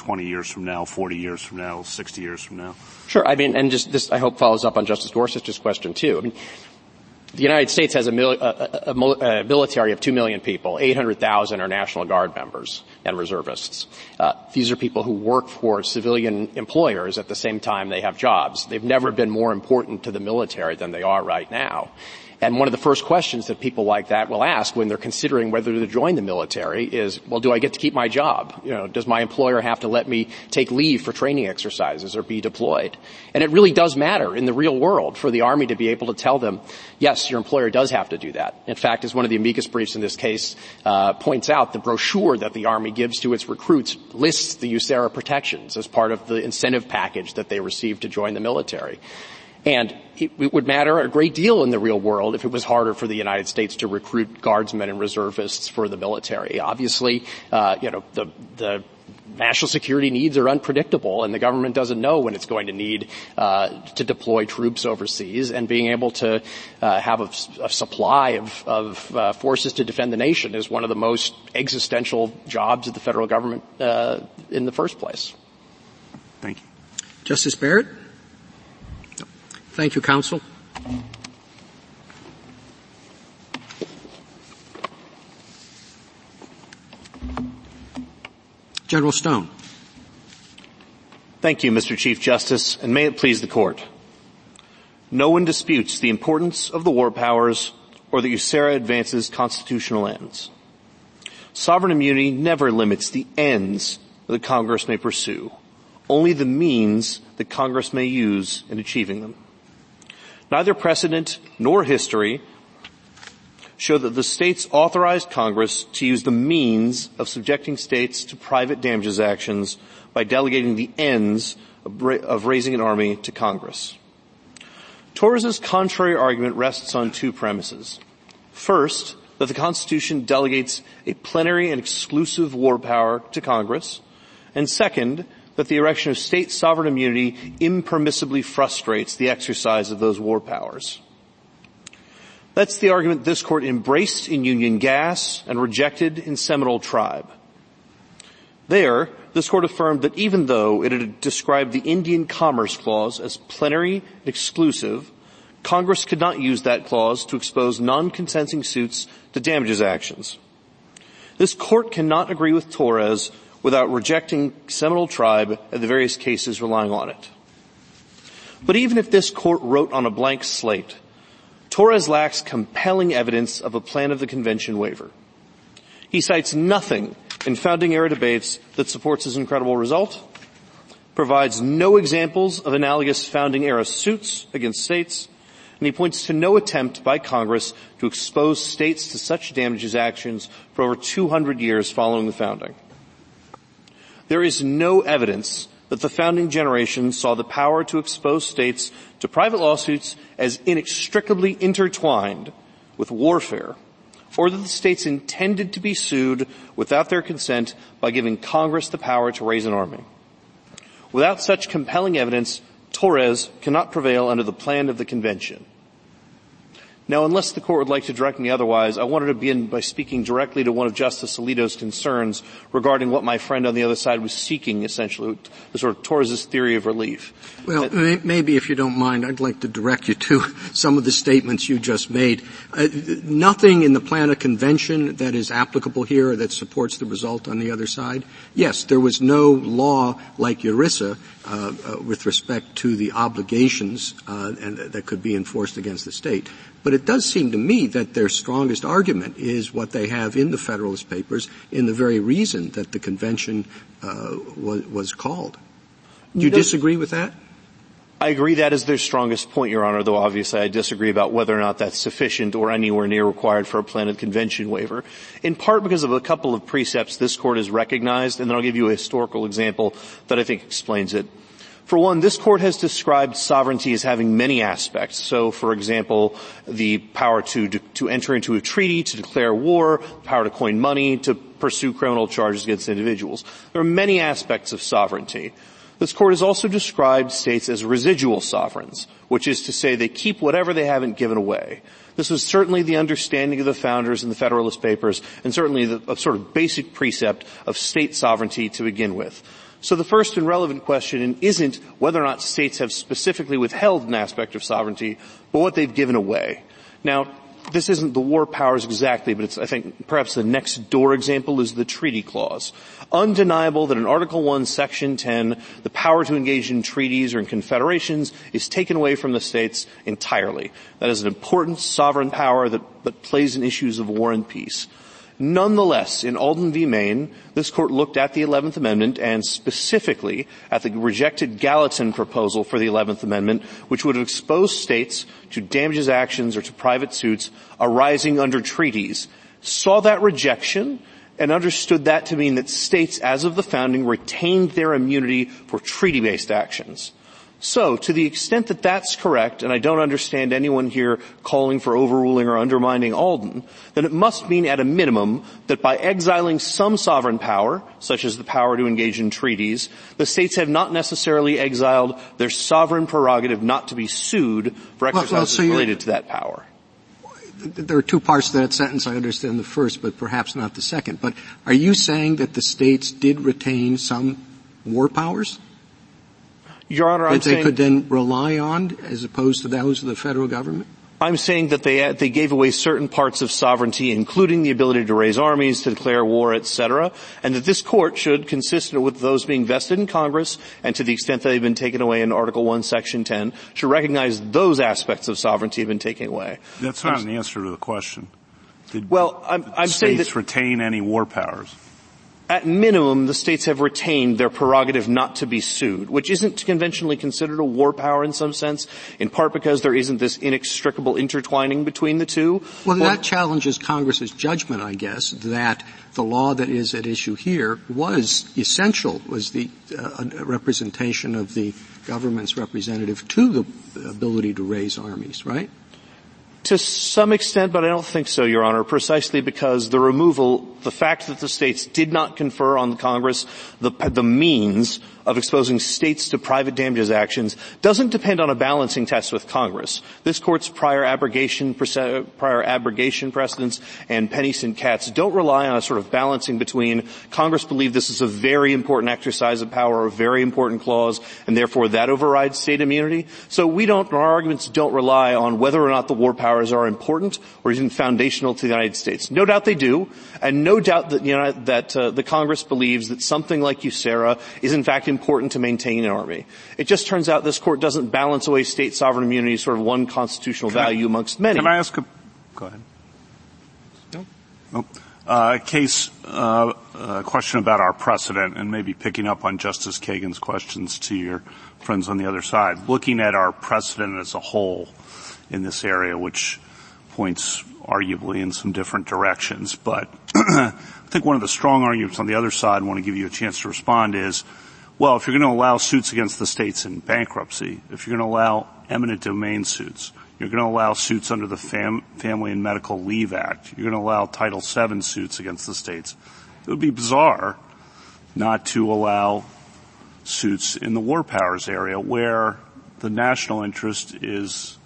20 years from now, 40 years from now, 60 years from now. Sure. I mean, and just this, I hope follows up on Justice Gorsuch's question too. I mean, the United States has a, mil, a, a, a, military of two million people. 800,000 are National Guard members and reservists. Uh, these are people who work for civilian employers at the same time they have jobs. They've never been more important to the military than they are right now. And one of the first questions that people like that will ask when they're considering whether to join the military is, well, do I get to keep my job? You know, does my employer have to let me take leave for training exercises or be deployed? And it really does matter in the real world for the Army to be able to tell them, yes, your employer does have to do that. In fact, as one of the amicus briefs in this case uh, points out, the brochure that the Army gives to its recruits lists the USERRA protections as part of the incentive package that they receive to join the military. And it, it, would matter a great deal in the real world if it was harder for the United States to recruit guardsmen and reservists for the military. Obviously, uh, you know, the, the national security needs are unpredictable and the government doesn't know when it's going to need uh, to deploy troops overseas and being able to uh, have a, a, supply of, of uh, forces to defend the nation is one of the most existential jobs of the federal government uh, in the first place. Thank you. Justice Barrett? Thank you, counsel. General Stone. Thank you, Mr. Chief Justice, and may it please the court. No one disputes the importance of the war powers or that USERRA advances constitutional ends. Sovereign immunity never limits the ends that Congress may pursue, only the means that Congress may use in achieving them. Neither precedent nor history show that the states authorized Congress to use the means of subjecting states to private damages actions by delegating the ends of raising an army to Congress. Torres's contrary argument rests on two premises. First, that the Constitution delegates a plenary and exclusive war power to Congress, and second, that the erection of state sovereign immunity impermissibly frustrates the exercise of those war powers. That's the argument this court embraced in Union Gas and rejected in Seminole Tribe. There, this court affirmed that even though it had described the Indian Commerce Clause as plenary and exclusive, Congress could not use that clause to expose non-consenting suits to damages actions. This court cannot agree with Torres without rejecting Seminole Tribe and the various cases relying on it. But even if this court wrote on a blank slate, Torres lacks compelling evidence of a plan of the convention waiver. He cites nothing in founding era debates that supports his incredible result, provides no examples of analogous founding era suits against states, and he points to no attempt by Congress to expose states to such damages actions for over 200 years following the founding. There is no evidence that the founding generation saw the power to expose states to private lawsuits as inextricably intertwined with warfare, or that the states intended to be sued without their consent by giving Congress the power to raise an army. Without such compelling evidence, Torres cannot prevail under the plan of the convention. Now, unless the court would like to direct me otherwise, I wanted to begin by speaking directly to one of Justice Alito's concerns regarding what my friend on the other side was seeking, essentially, the sort of Torres' theory of relief. Well, that, maybe if you don't mind, I'd like to direct you to some of the statements you just made. Uh, nothing in the plan of convention that is applicable here that supports the result on the other side. Yes, there was no law like USERRA uh, uh, with respect to the obligations uh, and that could be enforced against the state. But it does seem to me that their strongest argument is what they have in the Federalist Papers in the very reason that the convention uh, was, was, called. Do you disagree with that? I agree that is their strongest point, Your Honor, though obviously I disagree about whether or not that's sufficient or anywhere near required for a planned convention waiver. In part because of a couple of precepts this court has recognized, and then I'll give you a historical example that I think explains it. For one, this court has described sovereignty as having many aspects. So, for example, the power to, to enter into a treaty, to declare war, power to coin money, to pursue criminal charges against individuals. There are many aspects of sovereignty. This court has also described states as residual sovereigns, which is to say they keep whatever they haven't given away. This was certainly the understanding of the founders in the Federalist Papers, and certainly the, a sort of basic precept of state sovereignty to begin with. So the first and relevant question isn't whether or not states have specifically withheld an aspect of sovereignty, but what they've given away. Now, this isn't the war powers exactly, but it's, I think, perhaps the next door example is the treaty clause. Undeniable that in Article 1, Section 10, the power to engage in treaties or in confederations is taken away from the states entirely. That is an important sovereign power that, that plays in issues of war and peace. Nonetheless, in Alden v. Maine, this court looked at the 11th Amendment and specifically at the rejected Gallatin proposal for the 11th Amendment, which would have exposed states to damages actions or to private suits arising under treaties, saw that rejection and understood that to mean that states, as of the founding, retained their immunity for treaty-based actions. So, to the extent that that's correct, and I don't understand anyone here calling for overruling or undermining Alden, then it must mean at a minimum that by exiling some sovereign power, such as the power to engage in treaties, the states have not necessarily exiled their sovereign prerogative not to be sued for exercises well, well, so related to that power. There are two parts to that sentence. I understand the first, but perhaps not the second. But are you saying that the states did retain some war powers? Your Honor, I'm that they could then rely on as opposed to those of the federal government? I'm saying that they they gave away certain parts of sovereignty, including the ability to raise armies, to declare war, etc., and that this court should, consistent with those being vested in Congress, and to the extent that they've been taken away in Article One, Section 10, should recognize those aspects of sovereignty have been taken away. That's not an answer to the question. Did well, I'm, I'm saying that retain any war powers at minimum, the states have retained their prerogative not to be sued, which isn't conventionally considered a war power in some sense, in part because there isn't this inextricable intertwining between the two. Well, that challenges Congress's judgment, I guess, that the law that is at issue here was essential, was the uh, representation of the government's representative to the ability to raise armies, right? To some extent, but I don't think so, Your Honor, precisely because the removal, the fact that the states did not confer on Congress the, the means of exposing states to private damages actions doesn't depend on a balancing test with Congress. This court's prior abrogation, prior abrogation precedents and PennEast and Katz don't rely on a sort of balancing between Congress believed this is a very important exercise of power, a very important clause, and therefore that overrides state immunity. So we don't, our arguments don't rely on whether or not the war powers are important or even foundational to the United States. No doubt they do, and no doubt that, you know, that uh, the Congress believes that something like USERRA is in fact important to maintain an army. It just turns out this court doesn't balance away state sovereign immunity as sort of one constitutional can value I, amongst many. Can I ask a, go ahead. No. Nope. Uh, case, uh, a question about our precedent and maybe picking up on Justice Kagan's questions to your friends on the other side. Looking at our precedent as a whole in this area, which points arguably in some different directions, but I think one of the strong arguments on the other side, I want to give you a chance to respond is, well, if you're going to allow suits against the states in bankruptcy, if you're going to allow eminent domain suits, you're going to allow suits under the Fam- Family and Medical Leave Act, you're going to allow Title VII suits against the states. It would be bizarre not to allow suits in the war powers area where the national interest is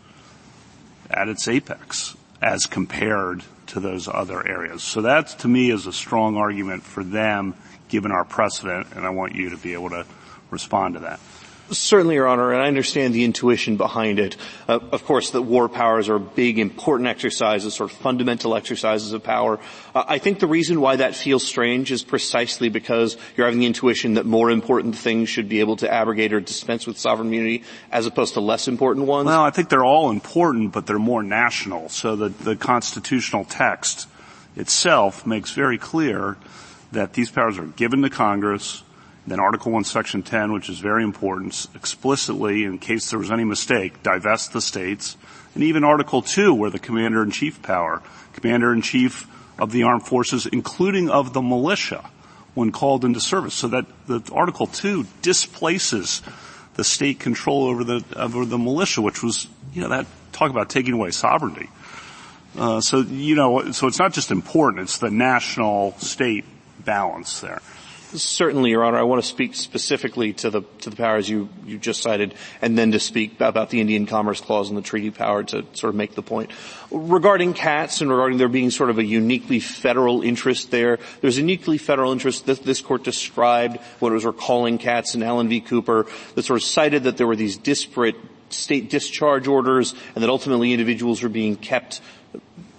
at its apex as compared to those other areas. So that to me is a strong argument for them given our precedent, and I want you to be able to respond to that. Certainly, Your Honor, and I understand the intuition behind it. Uh, of course, that war powers are big, important exercises, sort of fundamental exercises of power. Uh, I think the reason why that feels strange is precisely because you're having the intuition that more important things should be able to abrogate or dispense with sovereign immunity as opposed to less important ones. Well, I think they're all important, but they're more national. So the, the constitutional text itself makes very clear that these powers are given to Congress. Then Article 1, Section 10, which is very important, explicitly, in case there was any mistake, divest the states. And even Article 2, where the Commander-in-Chief power, Commander-in-Chief of the Armed Forces, including of the militia, when called into service. So that the Article 2 displaces the state control over the, over the militia, which was, you know, that, talk about taking away sovereignty. Uh, so, you know, so it's not just important, it's the national state balance there. Certainly, Your Honor. I want to speak specifically to the to the powers you you just cited, and then to speak about the Indian Commerce Clause and the treaty power to sort of make the point regarding Katz and regarding there being sort of a uniquely federal interest there. There's a uniquely federal interest that this court described what it was recalling Katz and Allen v. Cooper that sort of cited that there were these disparate state discharge orders and that ultimately individuals were being kept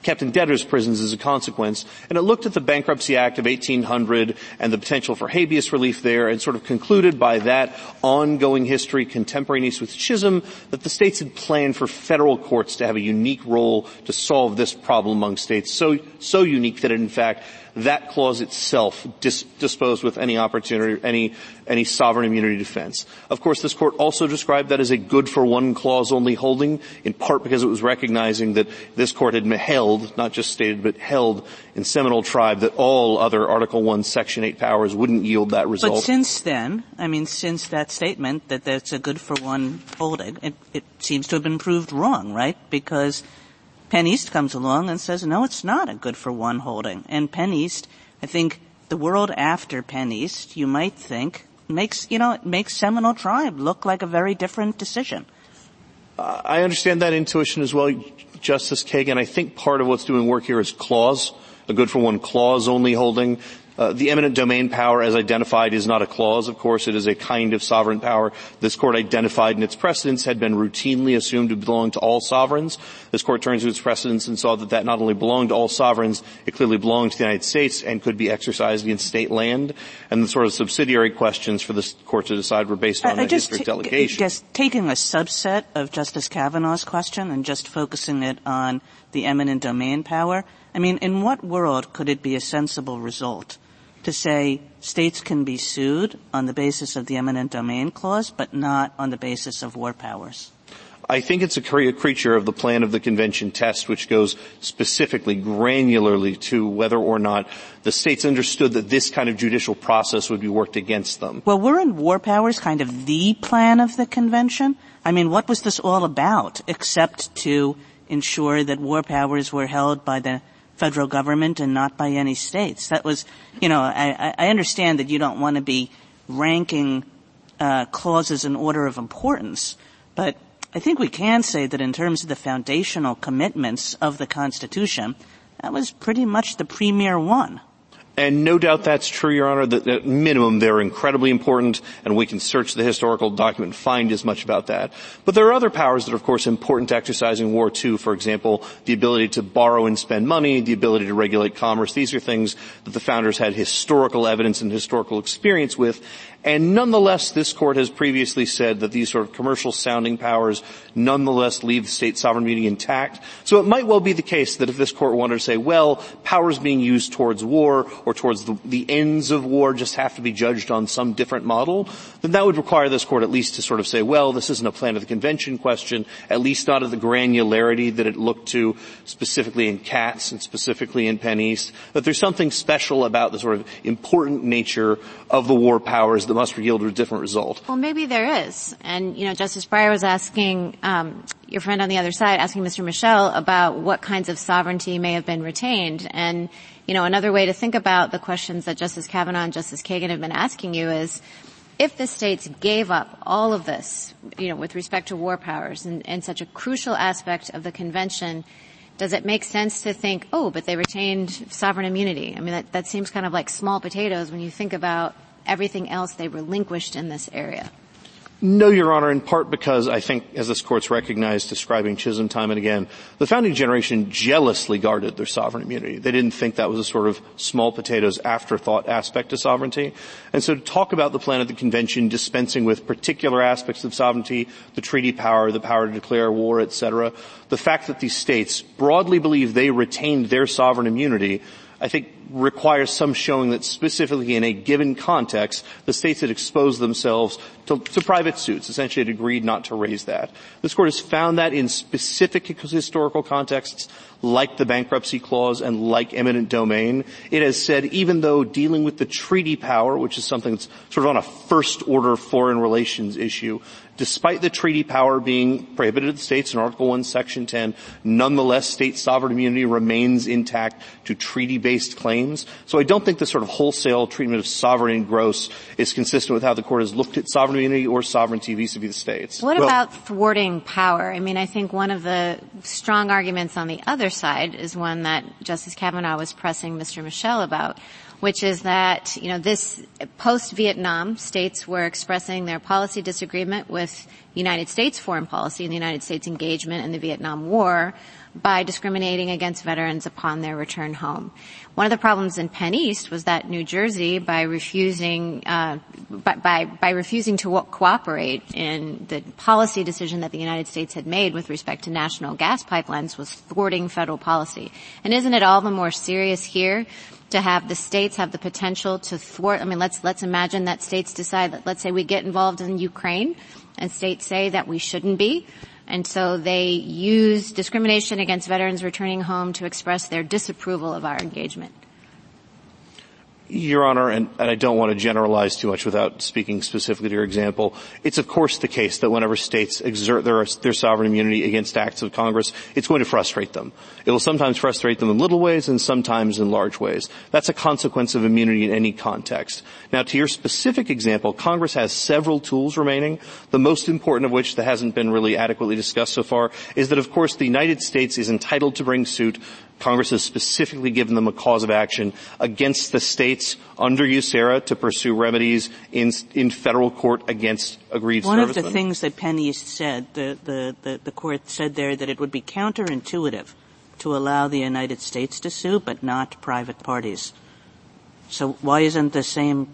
kept in debtors' prisons as a consequence. And it looked at the Bankruptcy Act of 1800 and the potential for habeas relief there and sort of concluded by that ongoing history contemporaneous with Chisholm that the states had planned for federal courts to have a unique role to solve this problem among states. So, so unique that it in fact that clause itself dis- disposed with any opportunity, any, any sovereign immunity defense. Of course, this court also described that as a good for one clause only holding, in part because it was recognizing that this court had held, not just stated, but held in Seminole Tribe that all other Article 1 Section 8 powers wouldn't yield that result. But since then, I mean, since that statement that that's a good for one holding, it, it seems to have been proved wrong, right? Because PennEast comes along and says, no, it's not a good for one holding. And PennEast, I think the world after PennEast, you might think, makes, you know, makes Seminole Tribe look like a very different decision. I understand that intuition as well, Justice Kagan. I think part of what's doing work here is clause, a good for one clause only holding. Uh, the eminent domain power as identified is not a clause, of course. It is a kind of sovereign power. This court identified in its precedents had been routinely assumed to belong to all sovereigns. This court turned to its precedents and saw that that not only belonged to all sovereigns, it clearly belonged to the United States and could be exercised against state land. And the sort of subsidiary questions for this court to decide were based on the district t- delegation. Just taking a subset of Justice Kavanaugh's question and just focusing it on the eminent domain power, I mean, in what world could it be a sensible result to say states can be sued on the basis of the eminent domain clause, but not on the basis of war powers? I think it's a creature of the plan of the convention test, which goes specifically, granularly to whether or not the states understood that this kind of judicial process would be worked against them. Well, weren't war powers kind of the plan of the convention? I mean, what was this all about except to ensure that war powers were held by the federal government and not by any states. That was, you know, I, I understand that you don't want to be ranking uh, clauses in order of importance, but I think we can say that in terms of the foundational commitments of the Constitution, that was pretty much the premier one. And no doubt that's true, Your Honor. That at minimum, they're incredibly important, and we can search the historical document and find as much about that. But there are other powers that are, of course, important to exercising war too. For example, the ability to borrow and spend money, the ability to regulate commerce. These are things that the founders had historical evidence and historical experience with, and nonetheless, this court has previously said that these sort of commercial sounding powers nonetheless leave the state sovereign immunity intact. So it might well be the case that if this court wanted to say, well, powers being used towards war or towards the, the ends of war just have to be judged on some different model, then that would require this court at least to sort of say, well, this isn't a plan of the convention question, at least not at the granularity that it looked to specifically in Katz and specifically in PennEast, that there's something special about the sort of important nature of the war powers that must yield a different result. Well, maybe there is. And, you know, Justice Breyer was asking um, your friend on the other side, asking Mr. Michel about what kinds of sovereignty may have been retained. And, you know, another way to think about the questions that Justice Kavanaugh and Justice Kagan have been asking you is, if the states gave up all of this, you know, with respect to war powers and, and such a crucial aspect of the convention, does it make sense to think, oh, but they retained sovereign immunity? I mean, that, that seems kind of like small potatoes when you think about everything else they relinquished in this area? No, Your Honor, in part because I think, as this court's recognized, describing Chisholm time and again, the founding generation jealously guarded their sovereign immunity. They didn't think that was a sort of small potatoes afterthought aspect of sovereignty. And so to talk about the plan of the convention dispensing with particular aspects of sovereignty, the treaty power, the power to declare war, etc., the fact that these states broadly believe they retained their sovereign immunity I think requires some showing that specifically in a given context, the states had exposed themselves to, to, private suits. Essentially had agreed not to raise that. This court has found that in specific historical contexts, like the bankruptcy clause and like eminent domain. It has said even though dealing with the treaty power, which is something that's sort of on a first order foreign relations issue, Despite the treaty power being prohibited to the states in Article 1, Section 10, nonetheless state sovereign immunity remains intact to treaty-based claims. So I don't think the sort of wholesale treatment of sovereign and gross is consistent with how the court has looked at sovereign immunity or sovereignty vis-a-vis the states. What well, about thwarting power? I mean, I think one of the strong arguments on the other side is one that Justice Kavanaugh was pressing Mr. Michel about, which is that, you know, this post-Vietnam states were expressing their policy disagreement with United States foreign policy and the United States engagement in the Vietnam War by discriminating against veterans upon their return home. One of the problems in PennEast was that New Jersey, by refusing, uh, by, by, by refusing to cooperate in the policy decision that the United States had made with respect to national gas pipelines, was thwarting federal policy. And isn't it all the more serious here to have the states have the potential to thwart, I mean, let's, let's imagine that states decide that, let's say we get involved in Ukraine and states say that we shouldn't be. And so they use discrimination against veterans returning home to express their disapproval of our engagement. Your Honor, and, and, I don't want to generalize too much without speaking specifically to your example, it's of course the case that whenever states exert their, their sovereign immunity against acts of Congress, it's going to frustrate them. It will sometimes frustrate them in little ways and sometimes in large ways. That's a consequence of immunity in any context. Now to your specific example, Congress has several tools remaining, the most important of which that hasn't been really adequately discussed so far is that of course the United States is entitled to bring suit Congress has specifically given them a cause of action against the states under USERRA to pursue remedies in, in federal court against aggrieved One of the things that PennEast said, the, the, the, the court said there that it would be counterintuitive to allow the United States to sue, but not private parties. So why isn't the same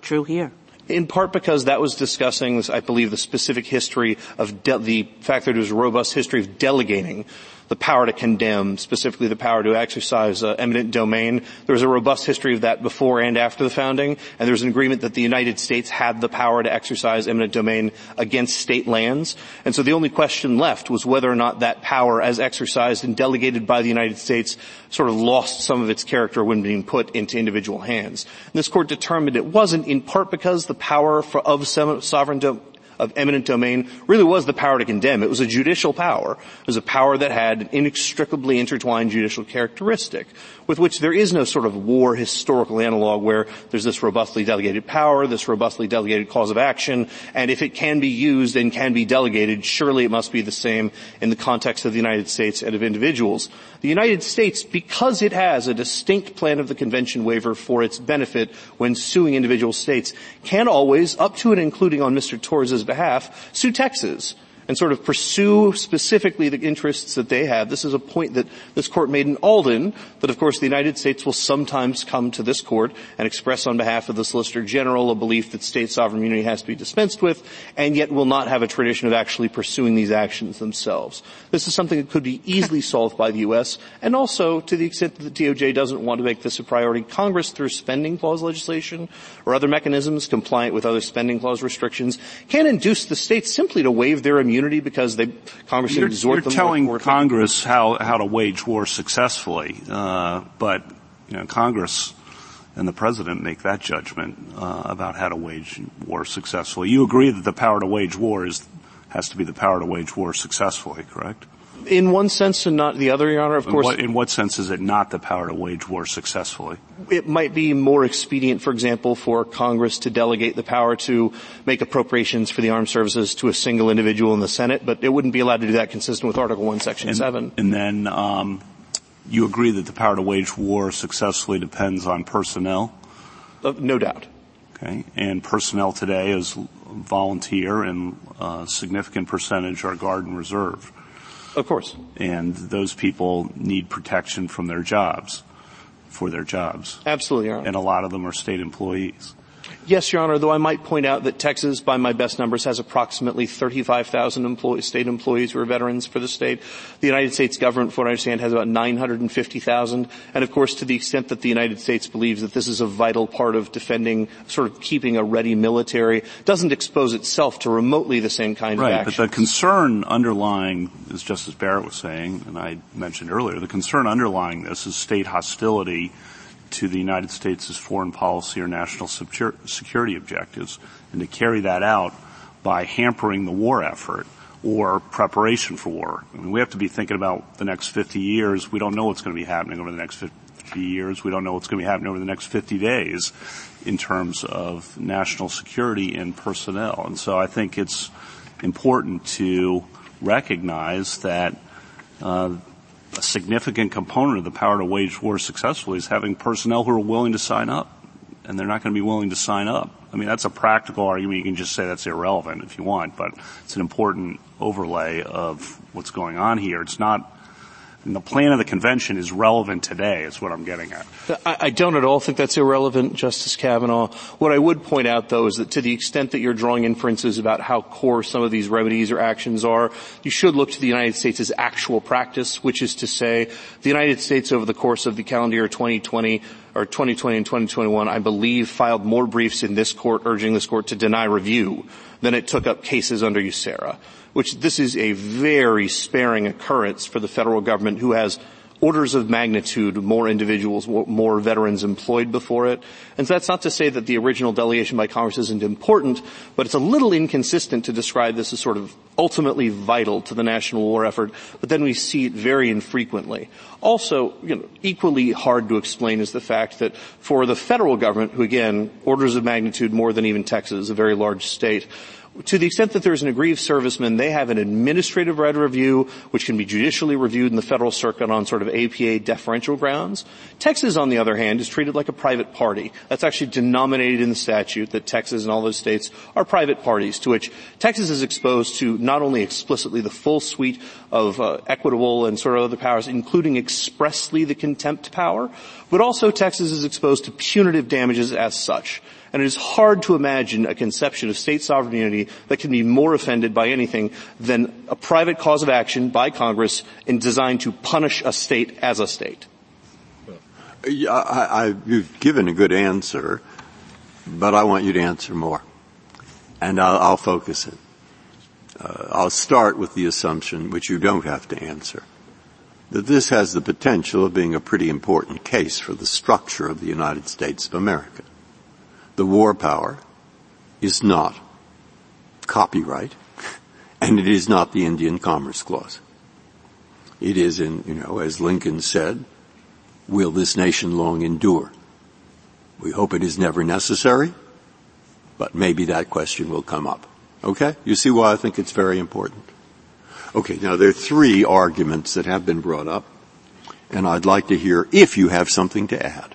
true here? In part because that was discussing, I believe, the specific history of de- the fact that there was a robust history of delegating the power to condemn, specifically the power to exercise uh, eminent domain. There was a robust history of that before and after the founding, and there was an agreement that the United States had the power to exercise eminent domain against state lands. And so the only question left was whether or not that power, as exercised and delegated by the United States, sort of lost some of its character when being put into individual hands. And this court determined it wasn't, in part because the power for, of sovereign do- of eminent domain really was the power to condemn. It was a judicial power. It was a power that had an inextricably intertwined judicial characteristic with which there is no sort of war historical analog where there's this robustly delegated power, this robustly delegated cause of action, and if it can be used and can be delegated, surely it must be the same in the context of the United States and of individuals. The United States, because it has a distinct plan of the convention waiver for its benefit when suing individual states, can always, up to and including on Mr. Torres's behalf, sue Texas and sort of pursue specifically the interests that they have. This is a point that this court made in Alden, that of course the United States will sometimes come to this court and express on behalf of the Solicitor General a belief that state sovereign immunity has to be dispensed with, and yet will not have a tradition of actually pursuing these actions themselves. This is something that could be easily solved by the U.S., and also to the extent that the DOJ doesn't want to make this a priority, Congress through spending clause legislation or other mechanisms compliant with other spending clause restrictions can induce the states simply to waive their immunity immunity because they Congress you're, you're telling Congress how how to wage war successfully, uh, but you know Congress and the president make that judgment uh, about how to wage war successfully. You agree that the power to wage war is has to be the power to wage war successfully, correct? In one sense and not the other, Your Honor. Of in course. What, in what sense is it not the power to wage war successfully? It might be more expedient, for example, for Congress to delegate the power to make appropriations for the armed services to a single individual in the Senate, but it wouldn't be allowed to do that consistent with Article 1, Section and, 7. And then, um, you agree that the power to wage war successfully depends on personnel? Uh, no doubt. Okay. And personnel today is volunteer and a significant percentage are guard and reserve. Of course. And those people need protection from their jobs, for their jobs. Absolutely, Your Honor. And a lot of them are state employees. Yes, Your Honor, though I might point out that Texas, by my best numbers, has approximately 35,000 employees, state employees who are veterans for the state. The United States government, from what I understand, has about 950,000. And of course, to the extent that the United States believes that this is a vital part of defending, sort of keeping a ready military, doesn't expose itself to remotely the same kind right, of action. But the concern underlying, as Justice Barrett was saying, and I mentioned earlier, the concern underlying this is state hostility to the United States' foreign policy or national security objectives, and to carry that out by hampering the war effort or preparation for war. I mean, we have to be thinking about the next 50 years. We don't know what's going to be happening over the next 50 years. We don't know what's going to be happening over the next 50 days in terms of national security and personnel. And so I think it's important to recognize that uh, a significant component of the power to wage war successfully is having personnel who are willing to sign up. And they're not going to be willing to sign up. I mean, that's a practical argument. You can just say that's irrelevant if you want, but it's an important overlay of what's going on here. It's not and the plan of the convention is relevant today, is what I'm getting at. I, don't at all think that's irrelevant, Justice Kavanaugh. What I would point out, though, is that to the extent that you're drawing inferences about how core some of these remedies or actions are, you should look to the United States' actual practice, which is to say the United States over the course of the calendar year 2020 or 2020 and 2021, I believe, filed more briefs in this court urging this court to deny review than it took up cases under USERRA which this is a very sparing occurrence for the federal government who has orders of magnitude more individuals, more veterans employed before it. And so that's not to say that the original delegation by Congress isn't important, but it's a little inconsistent to describe this as sort of ultimately vital to the national war effort, but then we see it very infrequently. Also, you know, equally hard to explain is the fact that for the federal government, who again, orders of magnitude more than even Texas, a very large state, to the extent that there's an aggrieved serviceman, they have an administrative right of review, which can be judicially reviewed in the federal circuit on sort of APA deferential grounds. Texas, on the other hand, is treated like a private party. That's actually denominated in the statute that Texas and all those states are private parties to which Texas is exposed to not only explicitly the full suite of uh, equitable and sort of other powers, including expressly the contempt power, but also Texas is exposed to punitive damages as such and it is hard to imagine a conception of state sovereignty that can be more offended by anything than a private cause of action by Congress in designed to punish a state as a state. Yeah, I, I, you've given a good answer, but I want you to answer more, and I'll, I'll focus it. Uh, I'll start with the assumption, which you don't have to answer, that this has the potential of being a pretty important case for the structure of the United States of America the war power is not copyright, and it is not the Indian Commerce Clause. It is in, you know, as Lincoln said, will this nation long endure? We hope it is never necessary, but maybe that question will come up. Okay? You see why I think it's very important. Okay, now there are three arguments that have been brought up, and I'd like to hear if you have something to add.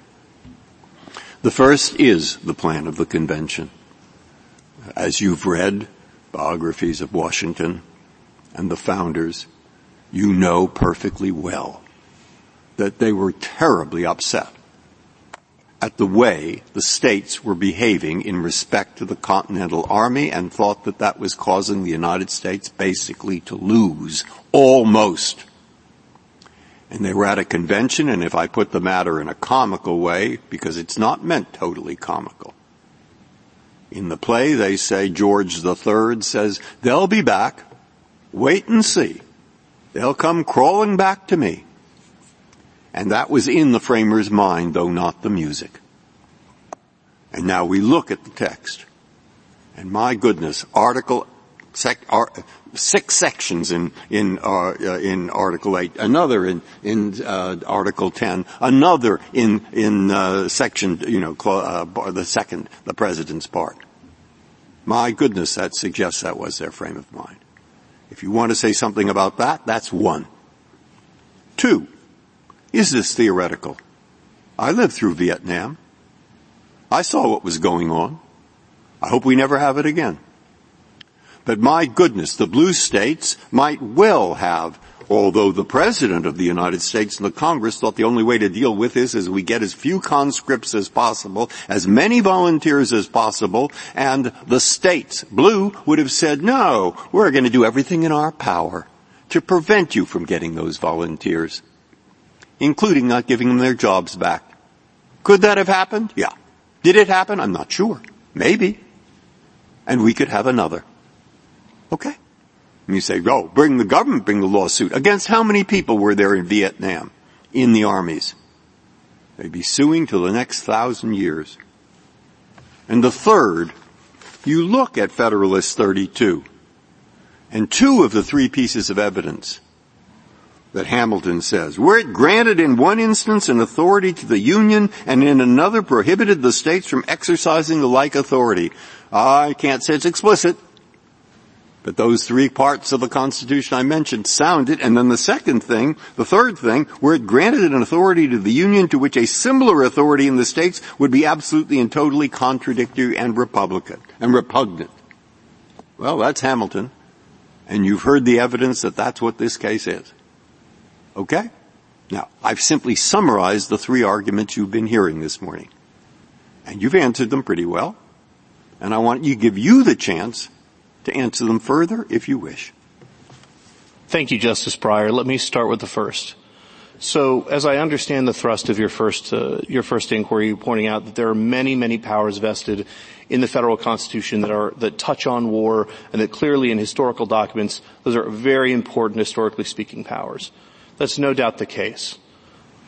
The first is the plan of the convention. As you've read biographies of Washington and the founders, you know perfectly well that they were terribly upset at the way the states were behaving in respect to the Continental Army and thought that that was causing the United States basically to lose almost. And they were at a convention and if I put the matter in a comical way, because it's not meant totally comical, in the play they say George III says, they'll be back, wait and see. They'll come crawling back to me. And that was in the framer's mind, though not the music. And now we look at the text. And my goodness, article, sec, six sections in, in, uh, uh, in article 8, another in, in, uh, article 10, another in, in, uh, section, you know, uh, the second, the president's part. My goodness, that suggests that was their frame of mind. If you want to say something about that, that's one. Two, is this theoretical? I lived through Vietnam. I saw what was going on. I hope we never have it again. But my goodness, the blue states might well have, although the President of the United States and the Congress thought the only way to deal with this is we get as few conscripts as possible, as many volunteers as possible, and the states, blue, would have said, no, we're going to do everything in our power to prevent you from getting those volunteers including not giving them their jobs back. Could that have happened? Yeah. Did it happen? I'm not sure. Maybe. And we could have another. Okay. And you say, go, oh, bring the government, bring the lawsuit. Against how many people were there in Vietnam? In the armies? They'd be suing till the next thousand years. And the third, you look at Federalist 32, and two of the three pieces of evidence that Hamilton says. Were it granted in one instance an authority to the Union and in another prohibited the states from exercising the like authority. I can't say it's explicit, but those three parts of the Constitution I mentioned sound it. And then the second thing, the third thing, were it granted an authority to the Union to which a similar authority in the states would be absolutely and totally contradictory and Republican and repugnant. Well, that's Hamilton. And you've heard the evidence that that's what this case is. Okay? Now, I've simply summarized the three arguments you've been hearing this morning. And you've answered them pretty well. And I want you to give you the chance to answer them further if you wish. Thank you, Justice Breyer. Let me start with the first. So, as I understand the thrust of your first uh, your first inquiry, pointing out that there are many, many powers vested in the federal constitution that are that touch on war, and that clearly in historical documents, those are very important, historically speaking, powers. That's no doubt the case.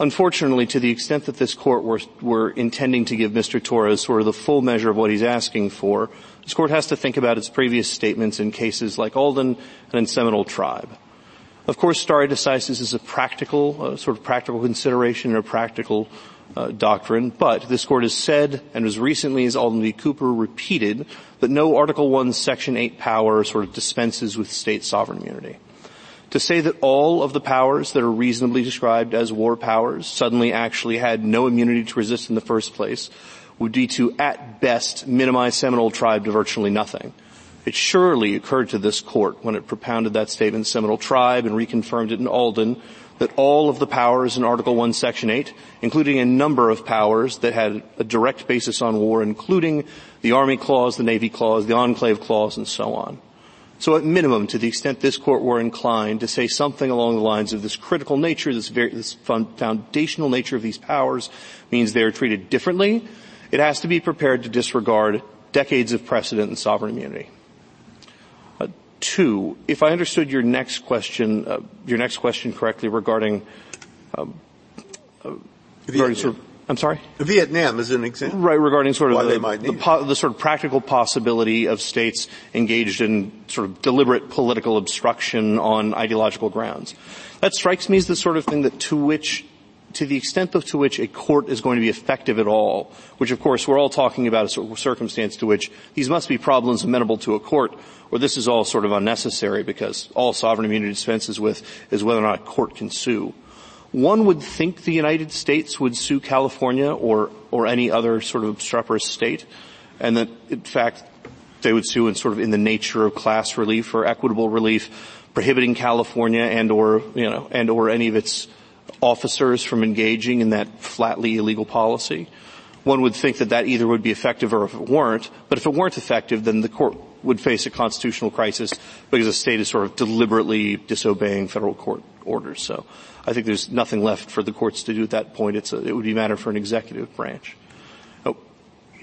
Unfortunately, to the extent that this court were, were intending to give Mr. Torres sort of the full measure of what he's asking for, this court has to think about its previous statements in cases like Alden and in Seminole Tribe. Of course, stare decisis is a practical, uh, sort of practical consideration or a practical uh, doctrine, but this court has said, and as recently as Alden v. Cooper repeated, that no Article 1, Section 8 power sort of dispenses with state sovereign immunity. To say that all of the powers that are reasonably described as war powers suddenly actually had no immunity to resist in the first place would be to, at best, minimize Seminole tribe to virtually nothing. It surely occurred to this court when it propounded that statement Seminole tribe and reconfirmed it in Alden that all of the powers in Article 1, Section 8, including a number of powers that had a direct basis on war, including the Army Clause, the Navy Clause, the Enclave Clause, and so on, so at minimum, to the extent this court were inclined to say something along the lines of this critical nature, this, very, this foundational nature of these powers means they are treated differently, it has to be prepared to disregard decades of precedent and sovereign immunity. Uh, two, if I understood your next question, uh, your next question correctly regarding, um, uh, regarding sort of, I'm sorry? Vietnam is an example. Right, regarding sort of the, the, po- the sort of practical possibility of states engaged in sort of deliberate political obstruction on ideological grounds. That strikes me as the sort of thing that to which to the extent to which a court is going to be effective at all, which of course we're all talking about a circumstance to which these must be problems amenable to a court, or this is all sort of unnecessary because all sovereign immunity dispenses with is whether or not a court can sue. One would think the United States would sue California or, or any other sort of obstreperous state, and that in fact they would sue in sort of in the nature of class relief or equitable relief, prohibiting California and or, you know, and or any of its officers from engaging in that flatly illegal policy. One would think that that either would be effective or if it weren't, but if it weren't effective, then the court would face a constitutional crisis because the state is sort of deliberately disobeying federal court orders. So I think there's nothing left for the courts to do at that point. It's a, it would be a matter for an executive branch. Oh,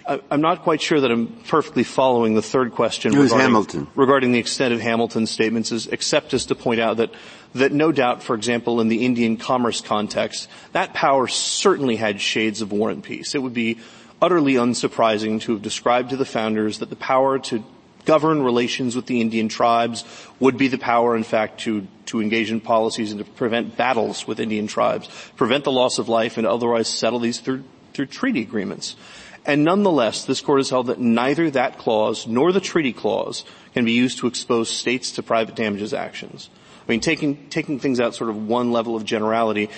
I, I'm not quite sure that I'm perfectly following the third question regarding, Hamilton. regarding the extent of Hamilton's statements, is, except as to point out that that no doubt, for example, in the Indian commerce context, that power certainly had shades of war and peace. It would be utterly unsurprising to have described to the founders that the power to govern relations with the Indian tribes would be the power, in fact, to, to engage in policies and to prevent battles with Indian tribes, prevent the loss of life, and otherwise settle these through, through treaty agreements. And nonetheless, this court has held that neither that clause nor the treaty clause can be used to expose states to private damages actions. I mean, taking, taking things out sort of one level of generality,